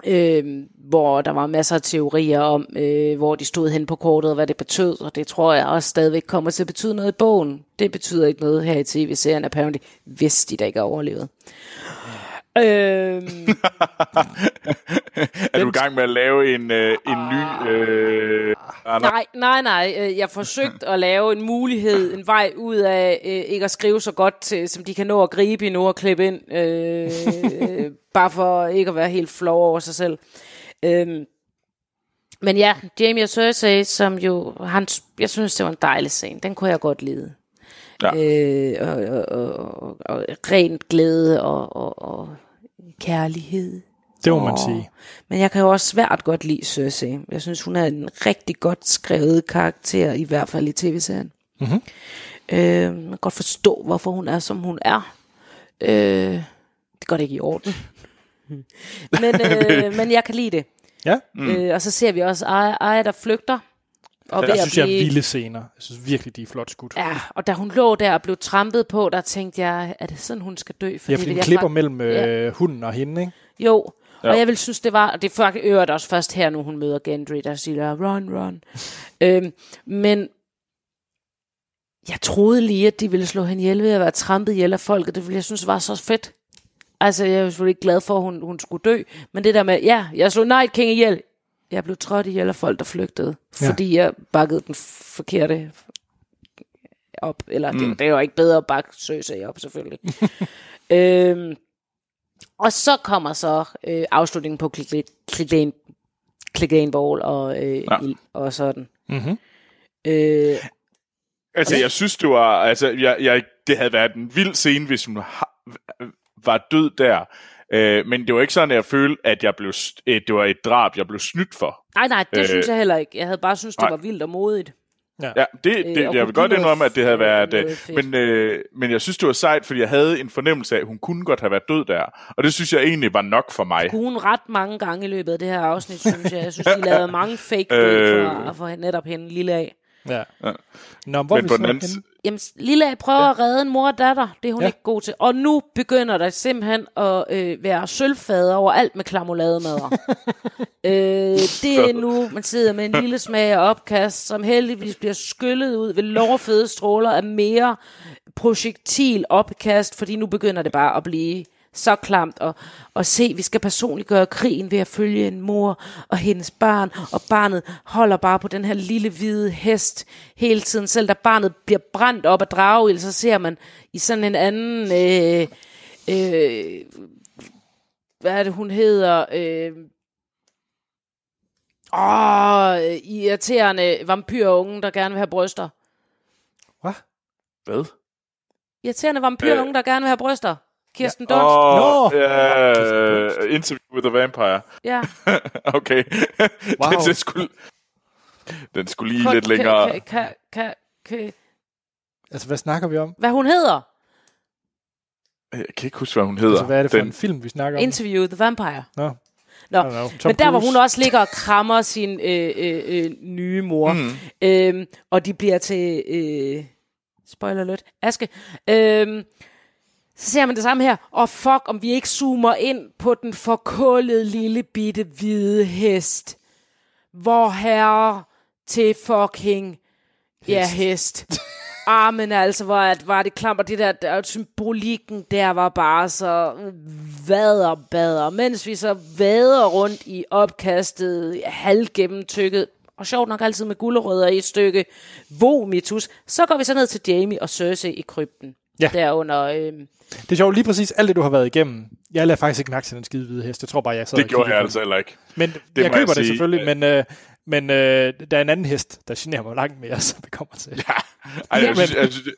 øh, hvor der var masser af teorier om, øh, hvor de stod hen på kortet, og hvad det betød, og det tror jeg også stadigvæk kommer til at betyde noget i bogen. Det betyder ikke noget her i tv-serien, apparently, hvis de da ikke er overlevet. Øhm, er du i gang med at lave en, øh, en ny... Øh, Anders? nej, nej, nej. øh, Jeg forsøgte at lave en mulighed, en vej ud af øh, ikke at skrive så godt, til, som de kan nå at gribe endnu og klippe ind. Øh, øh, bare for ikke at være helt flov over sig selv. Øhm, men ja, Jamie Cersei, som jo, han, jeg synes, det var en dejlig scene. Den kunne jeg godt lide. Ja. Øh, og, og, og, og, rent glæde og, og, og kærlighed. Det må man sige. Men jeg kan jo også svært godt lide Cersei. Jeg synes, hun er en rigtig godt skrevet karakter, i hvert fald i tv-serien. Mhm. Øh, man kan godt forstå, hvorfor hun er, som hun er. Øh, det går det ikke i orden. men, øh, men jeg kan lide det. Ja, Mm. Øh, og så ser vi også Aya der flygter. Og jeg at synes, jeg er vilde scener. Jeg synes virkelig, de er flot skudt. Ja, og da hun lå der og blev trampet på, der tænkte jeg, er det sådan, hun skal dø? Ja, det fordi den klipper fakt- mellem øh, hunden og hende, ikke? Jo, Ja. og jeg vil synes, det var, og det er øvrigt også først her nu, hun møder Gendry, der siger, run, run. øhm, men jeg troede lige, at de ville slå hende ihjel ved at være trampet ihjel af folket. Det ville jeg synes var så fedt. Altså, jeg er selvfølgelig ikke glad for, at hun, hun skulle dø. Men det der med, ja, jeg slog Night King ihjel. Jeg blev trådt ihjel af folk, der flygtede. Ja. Fordi jeg bakkede den forkerte op. Eller det, det er jo ikke bedre at bakke Cersei op, selvfølgelig. øhm, og så kommer så øh, afslutningen på Clegane Clegane Ball og, øh, Ja. ja. og sådan. Mm-hmm. Øh, Altså, jeg synes, det var... Altså, jeg, jeg, det havde været en vild scene, hvis hun ha, var død der. Øh, men det var ikke sådan, at jeg følte, at jeg blev, øh, det var et drab, jeg blev snydt for. nej, nej, det Øh, øh, synes jeg heller ikke. Jeg havde bare synes det nej. var vildt og modigt. Ja, det, det, Øh, og jeg vil godt indrømme, at det havde været... Øh, fedt. men, øh, men jeg synes, det var sejt, fordi jeg havde en fornemmelse af, at hun kunne godt have været død der. Og det synes jeg egentlig var nok for mig. Kunne hun ret mange gange i løbet af det her afsnit, synes jeg. Jeg synes, de lavede mange fake Øh. for, for netop hende, Lille A. Ja. Ja. Nå, hvor Men vi på den anden. Jamen, Lille A prøver ja. at redde en mor og datter. Det er hun Ja. ikke god til. Og nu begynder der simpelthen at øh, være sølvfader over alt med klamolademader. øh, det er nu, man sidder med en lille smag af opkast, som heldigvis bliver skyllet ud ved lovfede stråler af mere projektil opkast, fordi nu begynder det bare at blive så klamt og, og se, vi skal personligt gøre krigen ved at følge en mor og hendes barn, og barnet holder bare på den her lille hvide hest hele tiden, selv da barnet bliver brændt op af drageild, så ser man i sådan en anden, øh, øh, hvad er det hun hedder, øh, åh, irriterende vampyrunge, der gerne vil have bryster. Hvad? Hvad? Irriterende vampyrunge, Øh. der gerne vil have bryster. Kirsten Dunst. Åh, Nå! ja, Interview with a Vampire. Ja. okay. Wow. den, den, skulle, den skulle lige Kan- lidt længere. Kan, kan, kan, kan, Altså, hvad snakker vi om? hvad hun hedder? Jeg kan ikke huske, hvad hun hedder. Altså, hvad er det for den, en film, vi snakker om? Interview the Vampire. Nå. Nå, know. Tom men der hvor hun også ligger og krammer sin øh, øh, øh, nye mor. Mm. Øhm, og de bliver til, øh, spoiler alert, aske. Øhm, så ser man det samme her. Og fuck, om vi ikke zoomer ind på den forkullede lille bitte hvide hest. Hvor herre til fucking ja, hest. Ah, men altså, hvor at, var det klamt, og det der, der symbolikken der var bare så vader bader, mens vi så vader rundt i opkastet, halvgennemtykket, og sjovt nok altid med gulerødder i et stykke vomitus, så går vi så ned til Jamie og Cersei i krypten. Ja. Derunder, øh, Det er sjovt, lige præcis alt det, du har været igennem. Jeg lader faktisk ikke mærke til den skide hvide hest. Jeg tror bare, jeg sad Det gjorde jeg altså heller ikke. Men Det jeg køber jeg det sige. selvfølgelig, men, øh, men øh, der er en anden hest, der generer mig langt mere, som vi kommer til. Ej, jeg, synes, jeg, synes,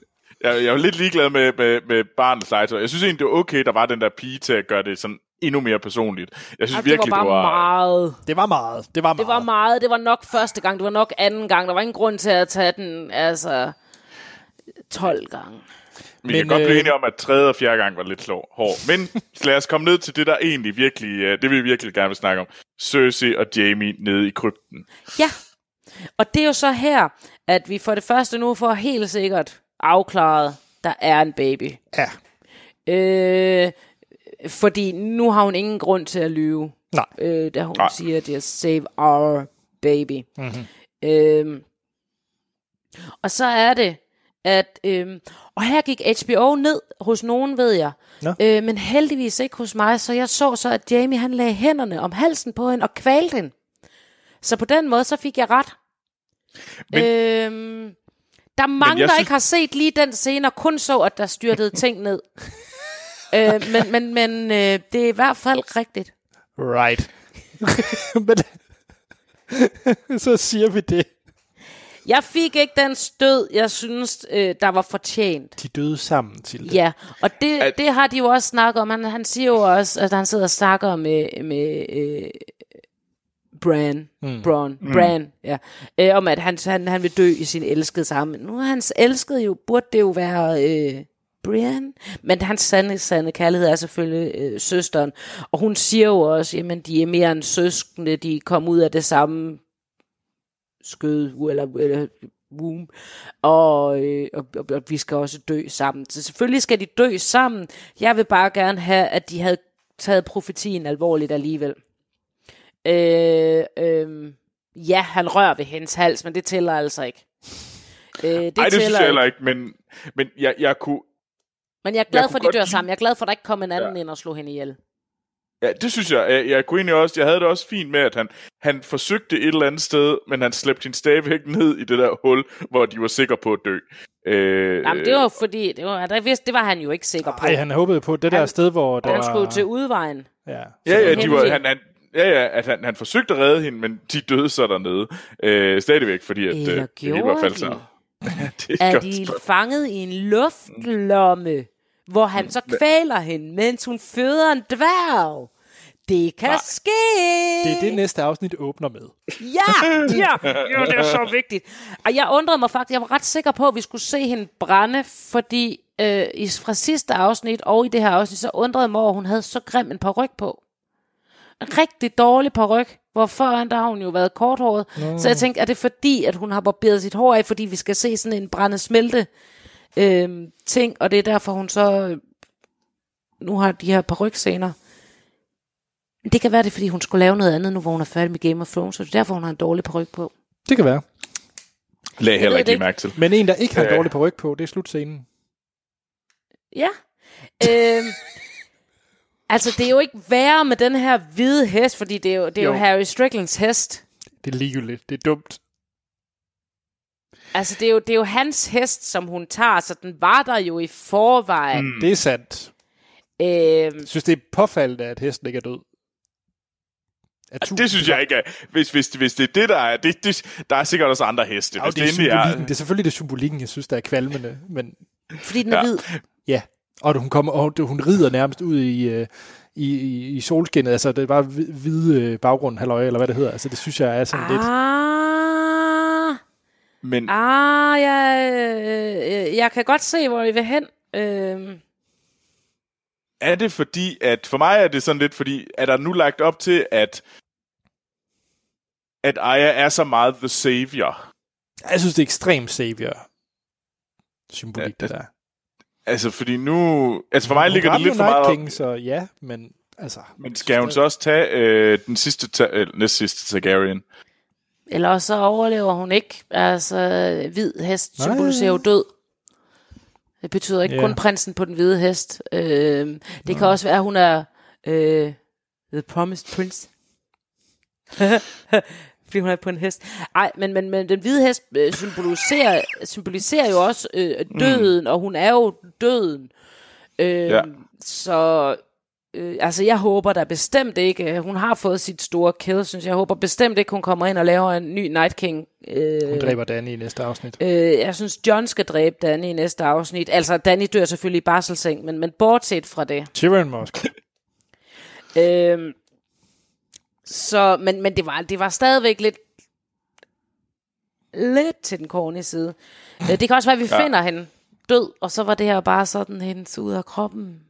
jeg, jeg er lidt ligeglad med, med, med barnets legetøj. Jeg synes egentlig, det var okay, der var den der pige til at gøre det sådan endnu mere personligt. Jeg synes det var virkelig, bare det var... meget. Det var meget. Det var meget. Det var meget. Det var nok første gang. Det var nok anden gang. Der var ingen grund til at tage den, altså, 12 gange. Vi kan Men, godt blive øh, enige om, at tredje og fjerde gang var lidt slå, hård. Men lad os komme ned til det, der egentlig virkelig, øh, det vi virkelig gerne vil snakke om. Cersei og Jamie nede i krypten. Ja, og det er jo så her, at vi for det første nu får helt sikkert afklaret, der er en baby. Ja. Øh, fordi nu har hun ingen grund til at lyve, Nej. øh, da hun Nej. siger, at det er save our baby. Mm-hmm. Øh, og så er det, at... Øh, og her gik HBO ned hos nogen, ved jeg. Nå. Øh, men heldigvis ikke hos mig, så jeg så så, at Jamie han lagde hænderne om halsen på hende og kvalte hende. Så på den måde, så fik jeg ret. Men- øhm, der er mange, der synes- ikke har set lige den scene, og kun så, at der styrtede ting ned. øh, men men, men øh, det er i hvert fald rigtigt. Right. men så siger vi det. Jeg fik ikke den stød, jeg synes, øh, der var fortjent. De døde sammen til det. Ja, og det, At- det har de jo også snakket om. Han, han siger jo også, at han sidder og snakker med, med øh, Bran, mm. Bron, mm. Bran, ja, øh, om at han, han, han vil dø i sin elskede sammen. Nu er hans elskede jo, burde det jo være øh, Brian, men hans sande, sande kærlighed er selvfølgelig øh, søsteren. Og hun siger jo også, jamen de er mere end søskende, de kom ud af det samme skød, eller, eller womb, og, øh, og, og, og vi skal også dø sammen. Så selvfølgelig skal de dø sammen. Jeg vil bare gerne have, at de havde taget profetien alvorligt alligevel. Øh, øh, ja, han rører ved hendes hals, men det tæller altså ikke. Øh, det Ej, det synes tæller jeg heller ikke, men, men jeg, jeg kunne... Men jeg er glad Jeg for, at de dør godt sammen. Jeg er glad for, at der ikke kom en anden ja. ind og slog hende ihjel. Ja, det synes jeg. Jeg, jeg kunne egentlig også, jeg havde det også fint med, at han, han forsøgte et eller andet sted, men han slæbte hende stadigvæk ned i det der hul, hvor de var sikre på at dø. Øh, Jamen, det var fordi, det var, der vidste, det var han jo ikke sikker på. Ej, han håbede på det der Han- sted, hvor der han var... skulle til udvejen. Ja, Ja, ja, de var, han, han, ja, ja, at han, han forsøgte at redde hende, men de døde så dernede. Øh, stadigvæk, fordi at, Eller øh, det hele var faldt de? sammen. det er Er de spørgsmål. fanget i en luftlomme, hvor han så kvæler hende, mens hun føder en dværg? Det kan Nej. ske! det er det, næste afsnit åbner med. Ja, ja, ja, det er så vigtigt. Og jeg undrede mig faktisk, jeg var ret sikker på, at vi skulle se hende brænde, fordi øh, i, fra sidste afsnit og i det her afsnit, så undrede jeg mig over, at hun havde så grim en paryk på. En rigtig dårlig paryk, hvor førhen der har hun jo været korthåret. Mm. Så jeg tænkte, er det fordi, at hun har barberet sit hår af, fordi vi skal se sådan en brænde smelte øh, ting, og det er derfor, hun så øh, nu har de her parykscener. Men Det kan være, det er, fordi hun skulle lave noget andet, nu hvor hun er færdig med Game of Thrones, så det er derfor, hun har en dårlig paryk på. Det kan være. Lagde heller ikke mærke til. Men en, der ikke har en Ja. dårlig paryk på, det er slutscenen. Ja. øhm, altså, det er jo ikke værre med den her hvide hest, fordi det er jo, det er jo. Jo. jo Harry Stricklands hest. Det er ligegyldigt. Det er dumt. Altså, det er, jo, det er jo hans hest, som hun tager, så den var der jo i forvejen. Mm. Det er sandt. Øhm, Jeg synes, det er påfaldende, at hesten ikke er død. At Det synes jeg ikke er. Hvis, hvis, hvis det er det, der er... Det, det, der er sikkert også andre heste. Ja, det, er endelig symbolikken. det er selvfølgelig det symbolikken, jeg synes, der er kvalmende. Men fordi den er Ja. hvid. ja, og hun, kommer, og hun rider nærmest ud i, øh, i, i, i solskinnet. Altså, det er bare hvid- hvide øh, baggrund, halløj, eller hvad det hedder. Altså, det synes jeg er sådan lidt... Men ah jeg, øh, jeg kan godt se, hvor I vil hen. Øhm, er det fordi, at... For mig er det sådan lidt fordi, er der nu lagt op til, at at Aya er så meget the savior. Jeg synes, det er ekstremt savior symbolik, Ja, det der. Altså, fordi nu... Altså, for mig ligger det Hun lidt for meget King, så ja, men altså... Men skal hun så også tage øh, den sidste, ta- øh, næst sidste Targaryen? Eller så overlever hun ikke. Altså, hvid hest Nej. symboliserer jo død. Det betyder ikke yeah. kun prinsen på den hvide hest. Øh, det kan også være, at hun er øh, The Promised Prince. Fordi hun er på en hest. Ej, men, men, men den hvide hest øh, symboliserer, symboliserer jo også øh, døden, mm. og hun er jo døden. Øh, ja. Så øh, altså, jeg håber da bestemt ikke, hun har fået sit store kill, synes jeg. Jeg håber bestemt ikke, hun kommer ind og laver en ny Night King. Øh, Hun dræber Danny i næste afsnit. Øh, jeg synes, John skal dræbe Danny i næste afsnit. Altså, Danny dør selvfølgelig i barselseng, men, men bortset fra det. Tyrion må også. Øh, så, men, men det, var, det var stadigvæk lidt lidt til den corny side. Øh, det kan også være, at vi ja. finder hende død, og så var det her bare sådan hendes ud af kroppen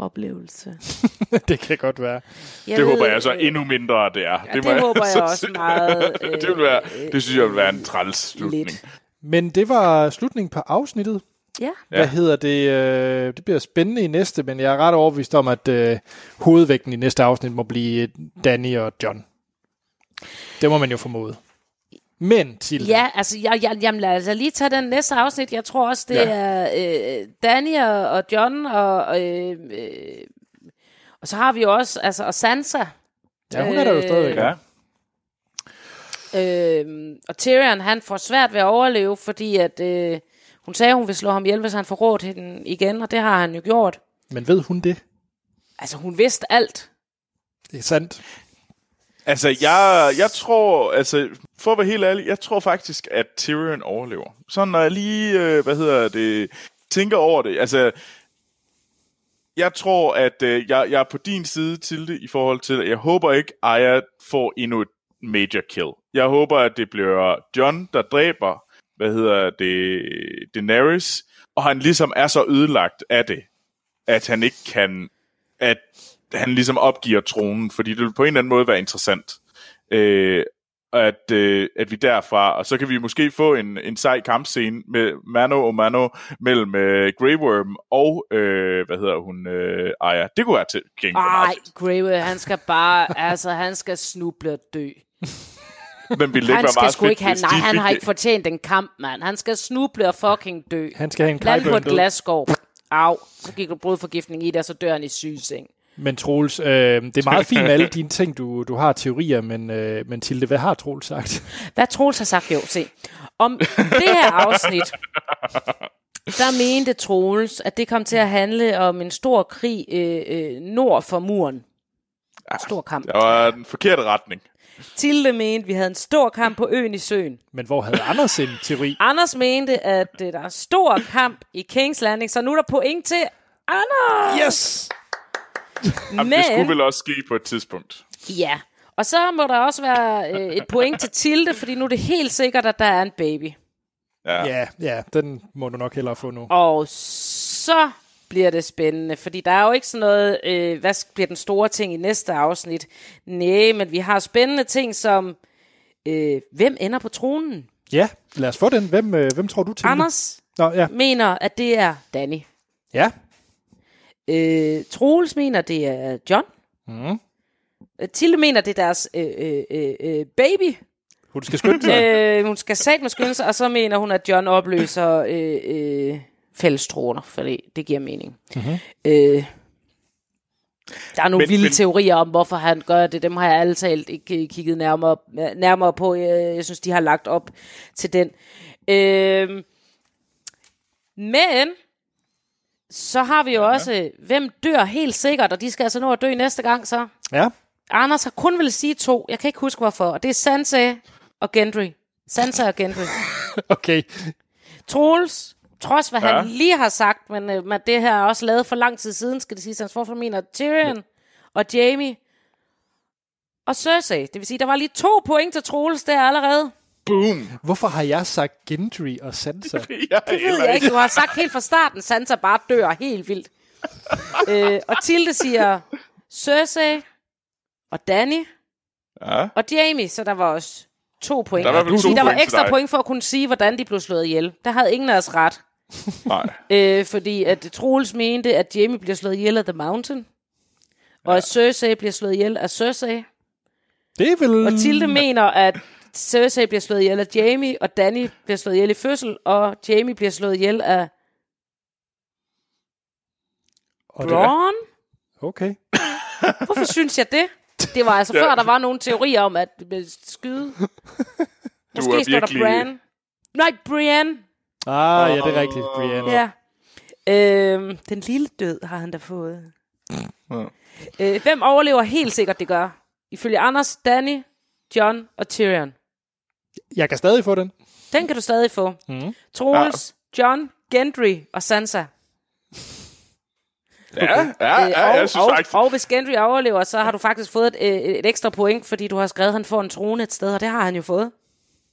oplevelse. det kan godt være. Jeg Det ved, håber jeg så øh, endnu mindre, at det er. det må håber jeg så også sige. meget, det, vil være, øh, det synes jeg vil være en træls slutning. lidt. Men det var slutningen på afsnittet. Ja. Hvad hedder det? Øh, det bliver spændende i næste, men jeg er ret overbevist om, at øh, hovedvægten i næste afsnit må blive øh, Danny og John. Det må man jo formode. Men, til Ja, altså, jeg, jeg, jamen, lad os lige tage den næste afsnit. Jeg tror også, det Ja. er øh, Danny og, og John, og, øh, øh, og så har vi også, altså, og Sansa. ja, hun er der jo stadigvæk. Ja. Øh, og Tyrion, han får svært ved at overleve, fordi at, øh, hun sagde, hun vil slå ham ihjel, hvis han får råd hende igen, og det har han jo gjort. Men ved hun det? Altså, hun vidste alt. Det er sandt. Altså, jeg, jeg tror, altså, for at være helt ærlig, jeg tror faktisk, at Tyrion overlever. Så når jeg lige, øh, hvad hedder det, tænker over det. Altså, jeg tror, at øh, jeg, jeg er på din side til det, i forhold til, at jeg håber ikke, Arya får endnu et major kill. Jeg håber, at det bliver John, der dræber, hvad hedder det, Daenerys, og han ligesom er så ødelagt af det, at han ikke kan, at han ligesom opgiver tronen, fordi det vil på en eller anden måde være interessant. Øh, at, øh, at vi derfra, og så kan vi måske få en, en sej kampscene med mano og mano mellem øh, Grey Worm og, øh, hvad hedder hun, øh, Aya. Det kunne være til gengæld Ej, meget fedt. Greywood, han skal bare, altså, han skal snuble og dø. Men ikke Han skal sgu ikke have, nej, han har ikke fortjent en kamp, mand. Han skal snuble og fucking dø. Han skal have en Land på et død. glasskår. Au, så gik du blodforgiftning i det, og så dør han i sygeseng. Men Troels, øh, det er meget fint med alle dine ting, du, du har teorier, men, øh, men Tilde, hvad har Troels sagt? Hvad Troels har sagt, jo, se. Om det her afsnit, der mente Troels, at det kom til at handle om en stor krig øh, øh, nord for muren. Stor kamp. Det var den forkerte retning. Tilde mente, vi havde en stor kamp på øen i søen. Men hvor havde Anders en teori? Anders mente, at øh, der er stor kamp i Kings Landing, så nu er der point til Anders! Yes! Jamen, det skulle vel også ske på et tidspunkt. Ja, og så må der også være øh, et point til Tilde, fordi nu er det helt sikkert, at der er en baby. Ja. Ja, ja, den må du nok hellere få nu. Og så bliver det spændende, fordi der er jo ikke sådan noget, øh, hvad bliver den store ting i næste afsnit? Nej, men vi har spændende ting som, øh, hvem ender på tronen? Ja, lad os få den. Hvem, øh, hvem tror du til? Anders Nå, ja. mener, at det er Danny. Ja. Øh, Troels mener, det er John. Mm. Øh, Tilde mener, det er deres øh, øh, øh, øh, baby. Hun skal skynde sig. Øh, hun skal sat med skynde sig, og så mener hun, at John opløser øh, øh, fællestroner, for det, det giver mening. Mm-hmm. Øh, der er nogle Men- vilde men- men, teorier om, hvorfor han gør det. Dem har jeg alle talt ikke øh, kigget nærmere, nærmere på. Jeg, jeg synes, de har lagt op til den. Øh, men så har vi jo ja. også, hvem dør helt sikkert, og de skal altså nå at dø næste gang så. Ja. Anders har kun vil sige to. Jeg kan ikke huske hvorfor. Og det er Sansa og Gendry. Sansa og Gendry. Okay. Troels, trods hvad ja. Ja. han lige har sagt, men, øh, men det her er også lavet for lang tid siden, skal det sige. Hans forfor mener Tyrion og Jamie og Cersei. Det vil sige, der var lige to point til Troels der allerede. Boom! Hvorfor har jeg sagt Gendry og Sansa? Jeg Det ved jeg ikke. Du har sagt helt fra starten, Sansa bare dør helt vildt. øh, og Tilde siger Cersei og Danny Ja. og Jamie, så der var også to point. Der var vel Det to sige, der var ekstra dig. point for at kunne sige, hvordan de blev slået ihjel. Der havde ingen af os ret. Nej. Øh, fordi at Troels mente, at Jamie bliver slået ihjel af The Mountain. Og at Cersei bliver slået ihjel af Cersei. Det er vel... Og Tilde mener, at Cersei bliver slået ihjel af Jamie, og Danny bliver slået ihjel i fødsel, og Jamie bliver slået ihjel af Og det-. Okay. Hvorfor synes jeg det? Det var altså Ja. før, der var nogle teorier om, at det blev skyde. Måske er står der virkelig- Bran. Nej, Brian. Ah, ja, det er rigtigt, Brienne. Ja. Øhm, den lille død har han da fået. Ja. Øh, hvem overlever helt sikkert, det gør? Ifølge Anders, Danny, John og Tyrion. Jeg kan stadig få den. Den kan du stadig få. Mm. Troels, John, Gendry og Sansa. Ja, ja, Øh, ja, og, jeg synes og, faktisk... og hvis Gendry overlever, så har du faktisk fået et, øh, et ekstra point, fordi du har skrevet, at han får en trone et sted, og det har han jo fået.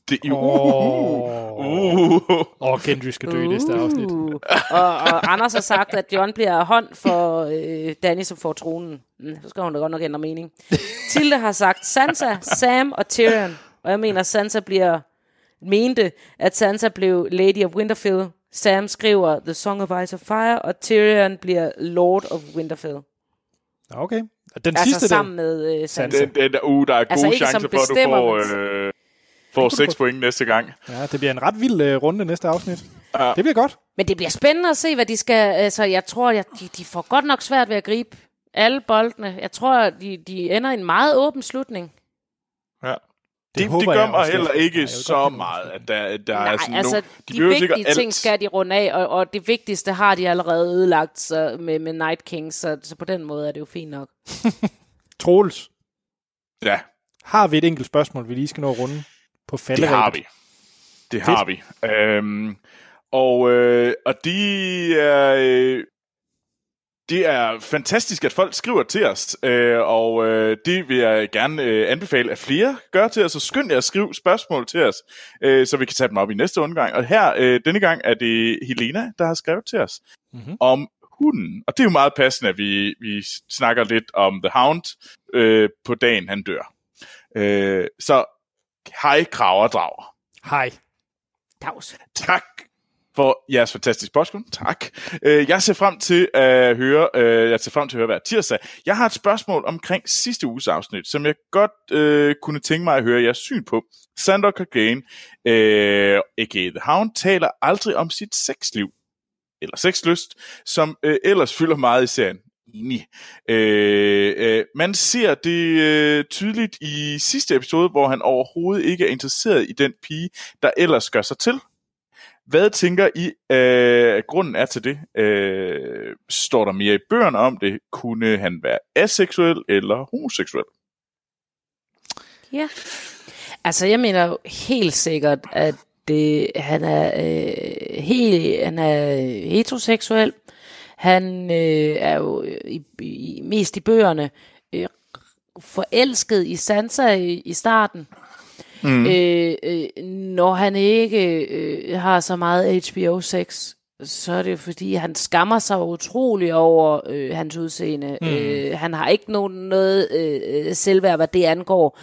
Det, uh, Åh, uh, oh, Gendry skal dø i næste afsnit. Uh. og, og Anders har sagt, at John bliver hånd for øh, Danny, som får tronen. Mm, så skal hun da godt nok ændre mening. Tilde har sagt Sansa, Sam og Tyrion. Og jeg mener, Sansa bliver mente, at Sansa blev Lady of Winterfell. Sam skriver The Song of Ice and Fire, og Tyrion bliver Lord of Winterfell. Okay. Og Den Altså sidste sammen der. med øh, Sansa. den, den, uh, der er gode Altså chancer for, at du får, øh, får 6 point næste gang. Ja, det bliver en ret vild uh, runde næste afsnit. Ja. Det bliver godt. Men det bliver spændende at se, hvad de skal... Altså, jeg tror, at de, de får godt nok svært ved at gribe alle boldene. Jeg tror, at de, de ender i en meget åben slutning. Det, Det det, håber det gør jeg mig også heller ikke så meget, at der, der er Nej, sådan altså, nogle... de, de vigtige ting alt. skal de runde af, og, og det vigtigste har de allerede ødelagt så, med, med Night King, så, så på den måde er det jo fint nok. Troels, Ja, har vi et enkelt spørgsmål, vi lige skal nå at runde på det falderæbet? har vi. Det har vi. Øhm, og, øh, og de er... Øh, det er fantastisk, at folk skriver til os, øh, og øh, det vil jeg gerne øh, anbefale, at flere gør til os. Så skynd jer at skrive spørgsmål til os, øh, så vi kan tage dem op i næste omgang. Og her, øh, denne gang, er det Helena, der har skrevet til os Mhm. om hunden. Og det er jo meget passende, at vi, vi snakker lidt om The Hound øh, på dagen, han dør. Øh, så hej, kraver drager. Hej. Dags. Tak for jeres fantastiske spørgsmål. Tak. Øh, jeg ser frem til at høre, øh, jeg ser frem til at høre hver tirsdag. Jeg har et spørgsmål omkring sidste uges afsnit, som jeg godt øh, kunne tænke mig at høre jeres syn på. Sandor Clegane, øh, a.k.a. The Hound, taler aldrig om sit sexliv. eller sexlyst, som øh, ellers fylder meget i serien. Enig. Øh, øh, man ser det øh, tydeligt i sidste episode, hvor han overhovedet ikke er interesseret i den pige, der ellers gør sig til. Hvad tænker I, øh, grunden er til det? Øh, står der mere i bøgerne om det? Kunne han være aseksuel eller homoseksuel? Ja. Altså, jeg mener jo helt sikkert, at det, han er øh, helt, han er heteroseksuel. Han øh, er jo i, i, mest i bøgerne øh, forelsket i Sansa i, i starten. Mm. Øh, øh, når han ikke øh, har så meget HBO-sex, så er det fordi, han skammer sig utrolig over øh, hans udseende. Mm. Øh, han har ikke nogen, noget øh, selvværd, hvad det angår.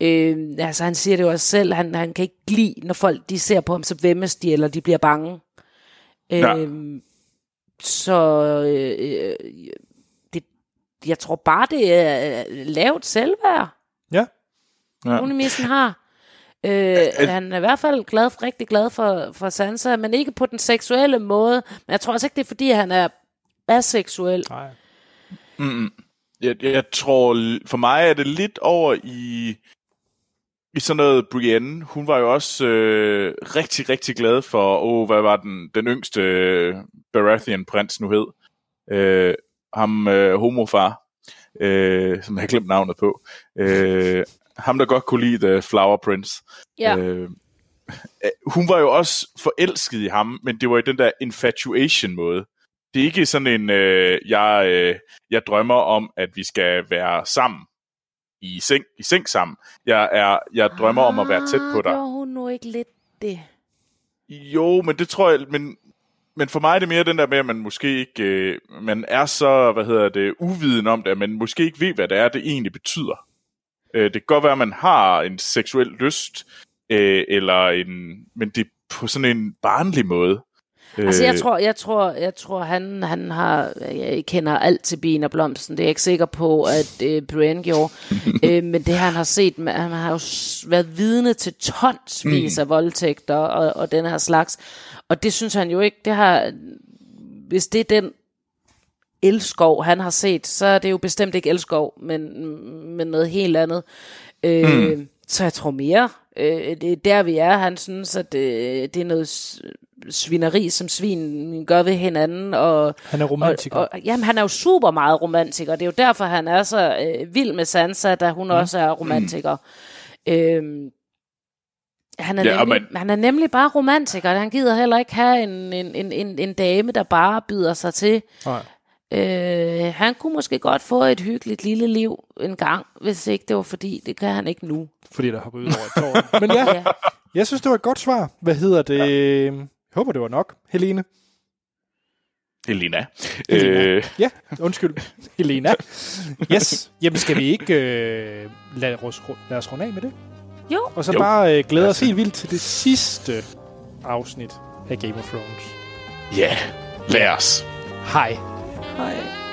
Øh, altså, han siger det jo også selv, han, han kan ikke lide, når folk de ser på ham, så vemmes de, eller de bliver bange. Ja. Øh, så øh, det, jeg tror bare, det er lavt selvværd. Ja. ja. Unimissen har. Øh, han er i hvert fald glad, rigtig glad for, for Sansa, men ikke på den seksuelle måde. Men jeg tror også ikke, det er fordi, han er aseksuel. Nej. Mm, jeg, jeg tror, for mig er det lidt over i, i sådan noget Brienne. Hun var jo også øh, rigtig, rigtig glad for, oh, hvad var den, den yngste øh, Baratheon-prins nu hed. Øh, ham øh, homofar, øh, som jeg har glemt navnet på. Øh, ham, der godt kunne lide The Flower Prince. Ja. Øh, hun var jo også forelsket i ham, men det var i den der infatuation-måde. Det er ikke sådan en, øh, jeg, øh, jeg drømmer om, at vi skal være sammen i seng, i seng sammen. Jeg, er, jeg drømmer ah, om at være tæt på dig. Gjorde hun nu ikke lidt det? Jo, men det tror jeg, men, men for mig er det mere den der med, at man måske ikke, øh, man er så, hvad hedder det, uviden om det, man måske ikke ved, hvad det er, det egentlig betyder. Øh, det kan godt være, at man har en seksuel lyst, øh, eller en, men det er på sådan en barnlig måde. Altså jeg øh. tror, jeg tror, jeg tror han, han har, jeg kender alt til Bien og Blomsten, det er jeg ikke sikker på, at øh, Brian gjorde, øh, men det han har set, han har jo været vidne til tonsvis mm. af voldtægter og, og den her slags, og det synes han jo ikke, det har, hvis det er den elskov, han har set, så er det jo bestemt ikke elskov, men, men noget helt andet. Øh, mm. Så jeg tror mere, øh, det er der vi er. Han synes, at det, det er noget svineri, som svin gør ved hinanden. Og, han er romantiker. Og, og, jamen, han er jo super meget romantiker. Det er jo derfor, han er så øh, vild med Sansa, da hun mm. også er romantiker. Mm. Øh, han er, ja, nemlig, men... han er nemlig bare romantiker. Han gider heller ikke have en, en, en, en, en dame, der bare byder sig til. Nej. Øh, han kunne måske godt få et hyggeligt lille liv en gang, hvis ikke det var fordi, det kan han ikke nu. Fordi der har ud over et tårn. Men ja, ja, jeg synes, det var et godt svar. Hvad hedder det? Ja. Jeg håber, det var nok, Helene. Helena. Helena. Øh. Ja, undskyld. Helena. Yes. Jamen, skal vi ikke øh, lade, os, lade os runde af med det? Jo. Og så jo. bare øh, glæde os helt vildt til det sidste afsnit af Game of Thrones. Ja, yeah. lad os. Hej. Hej.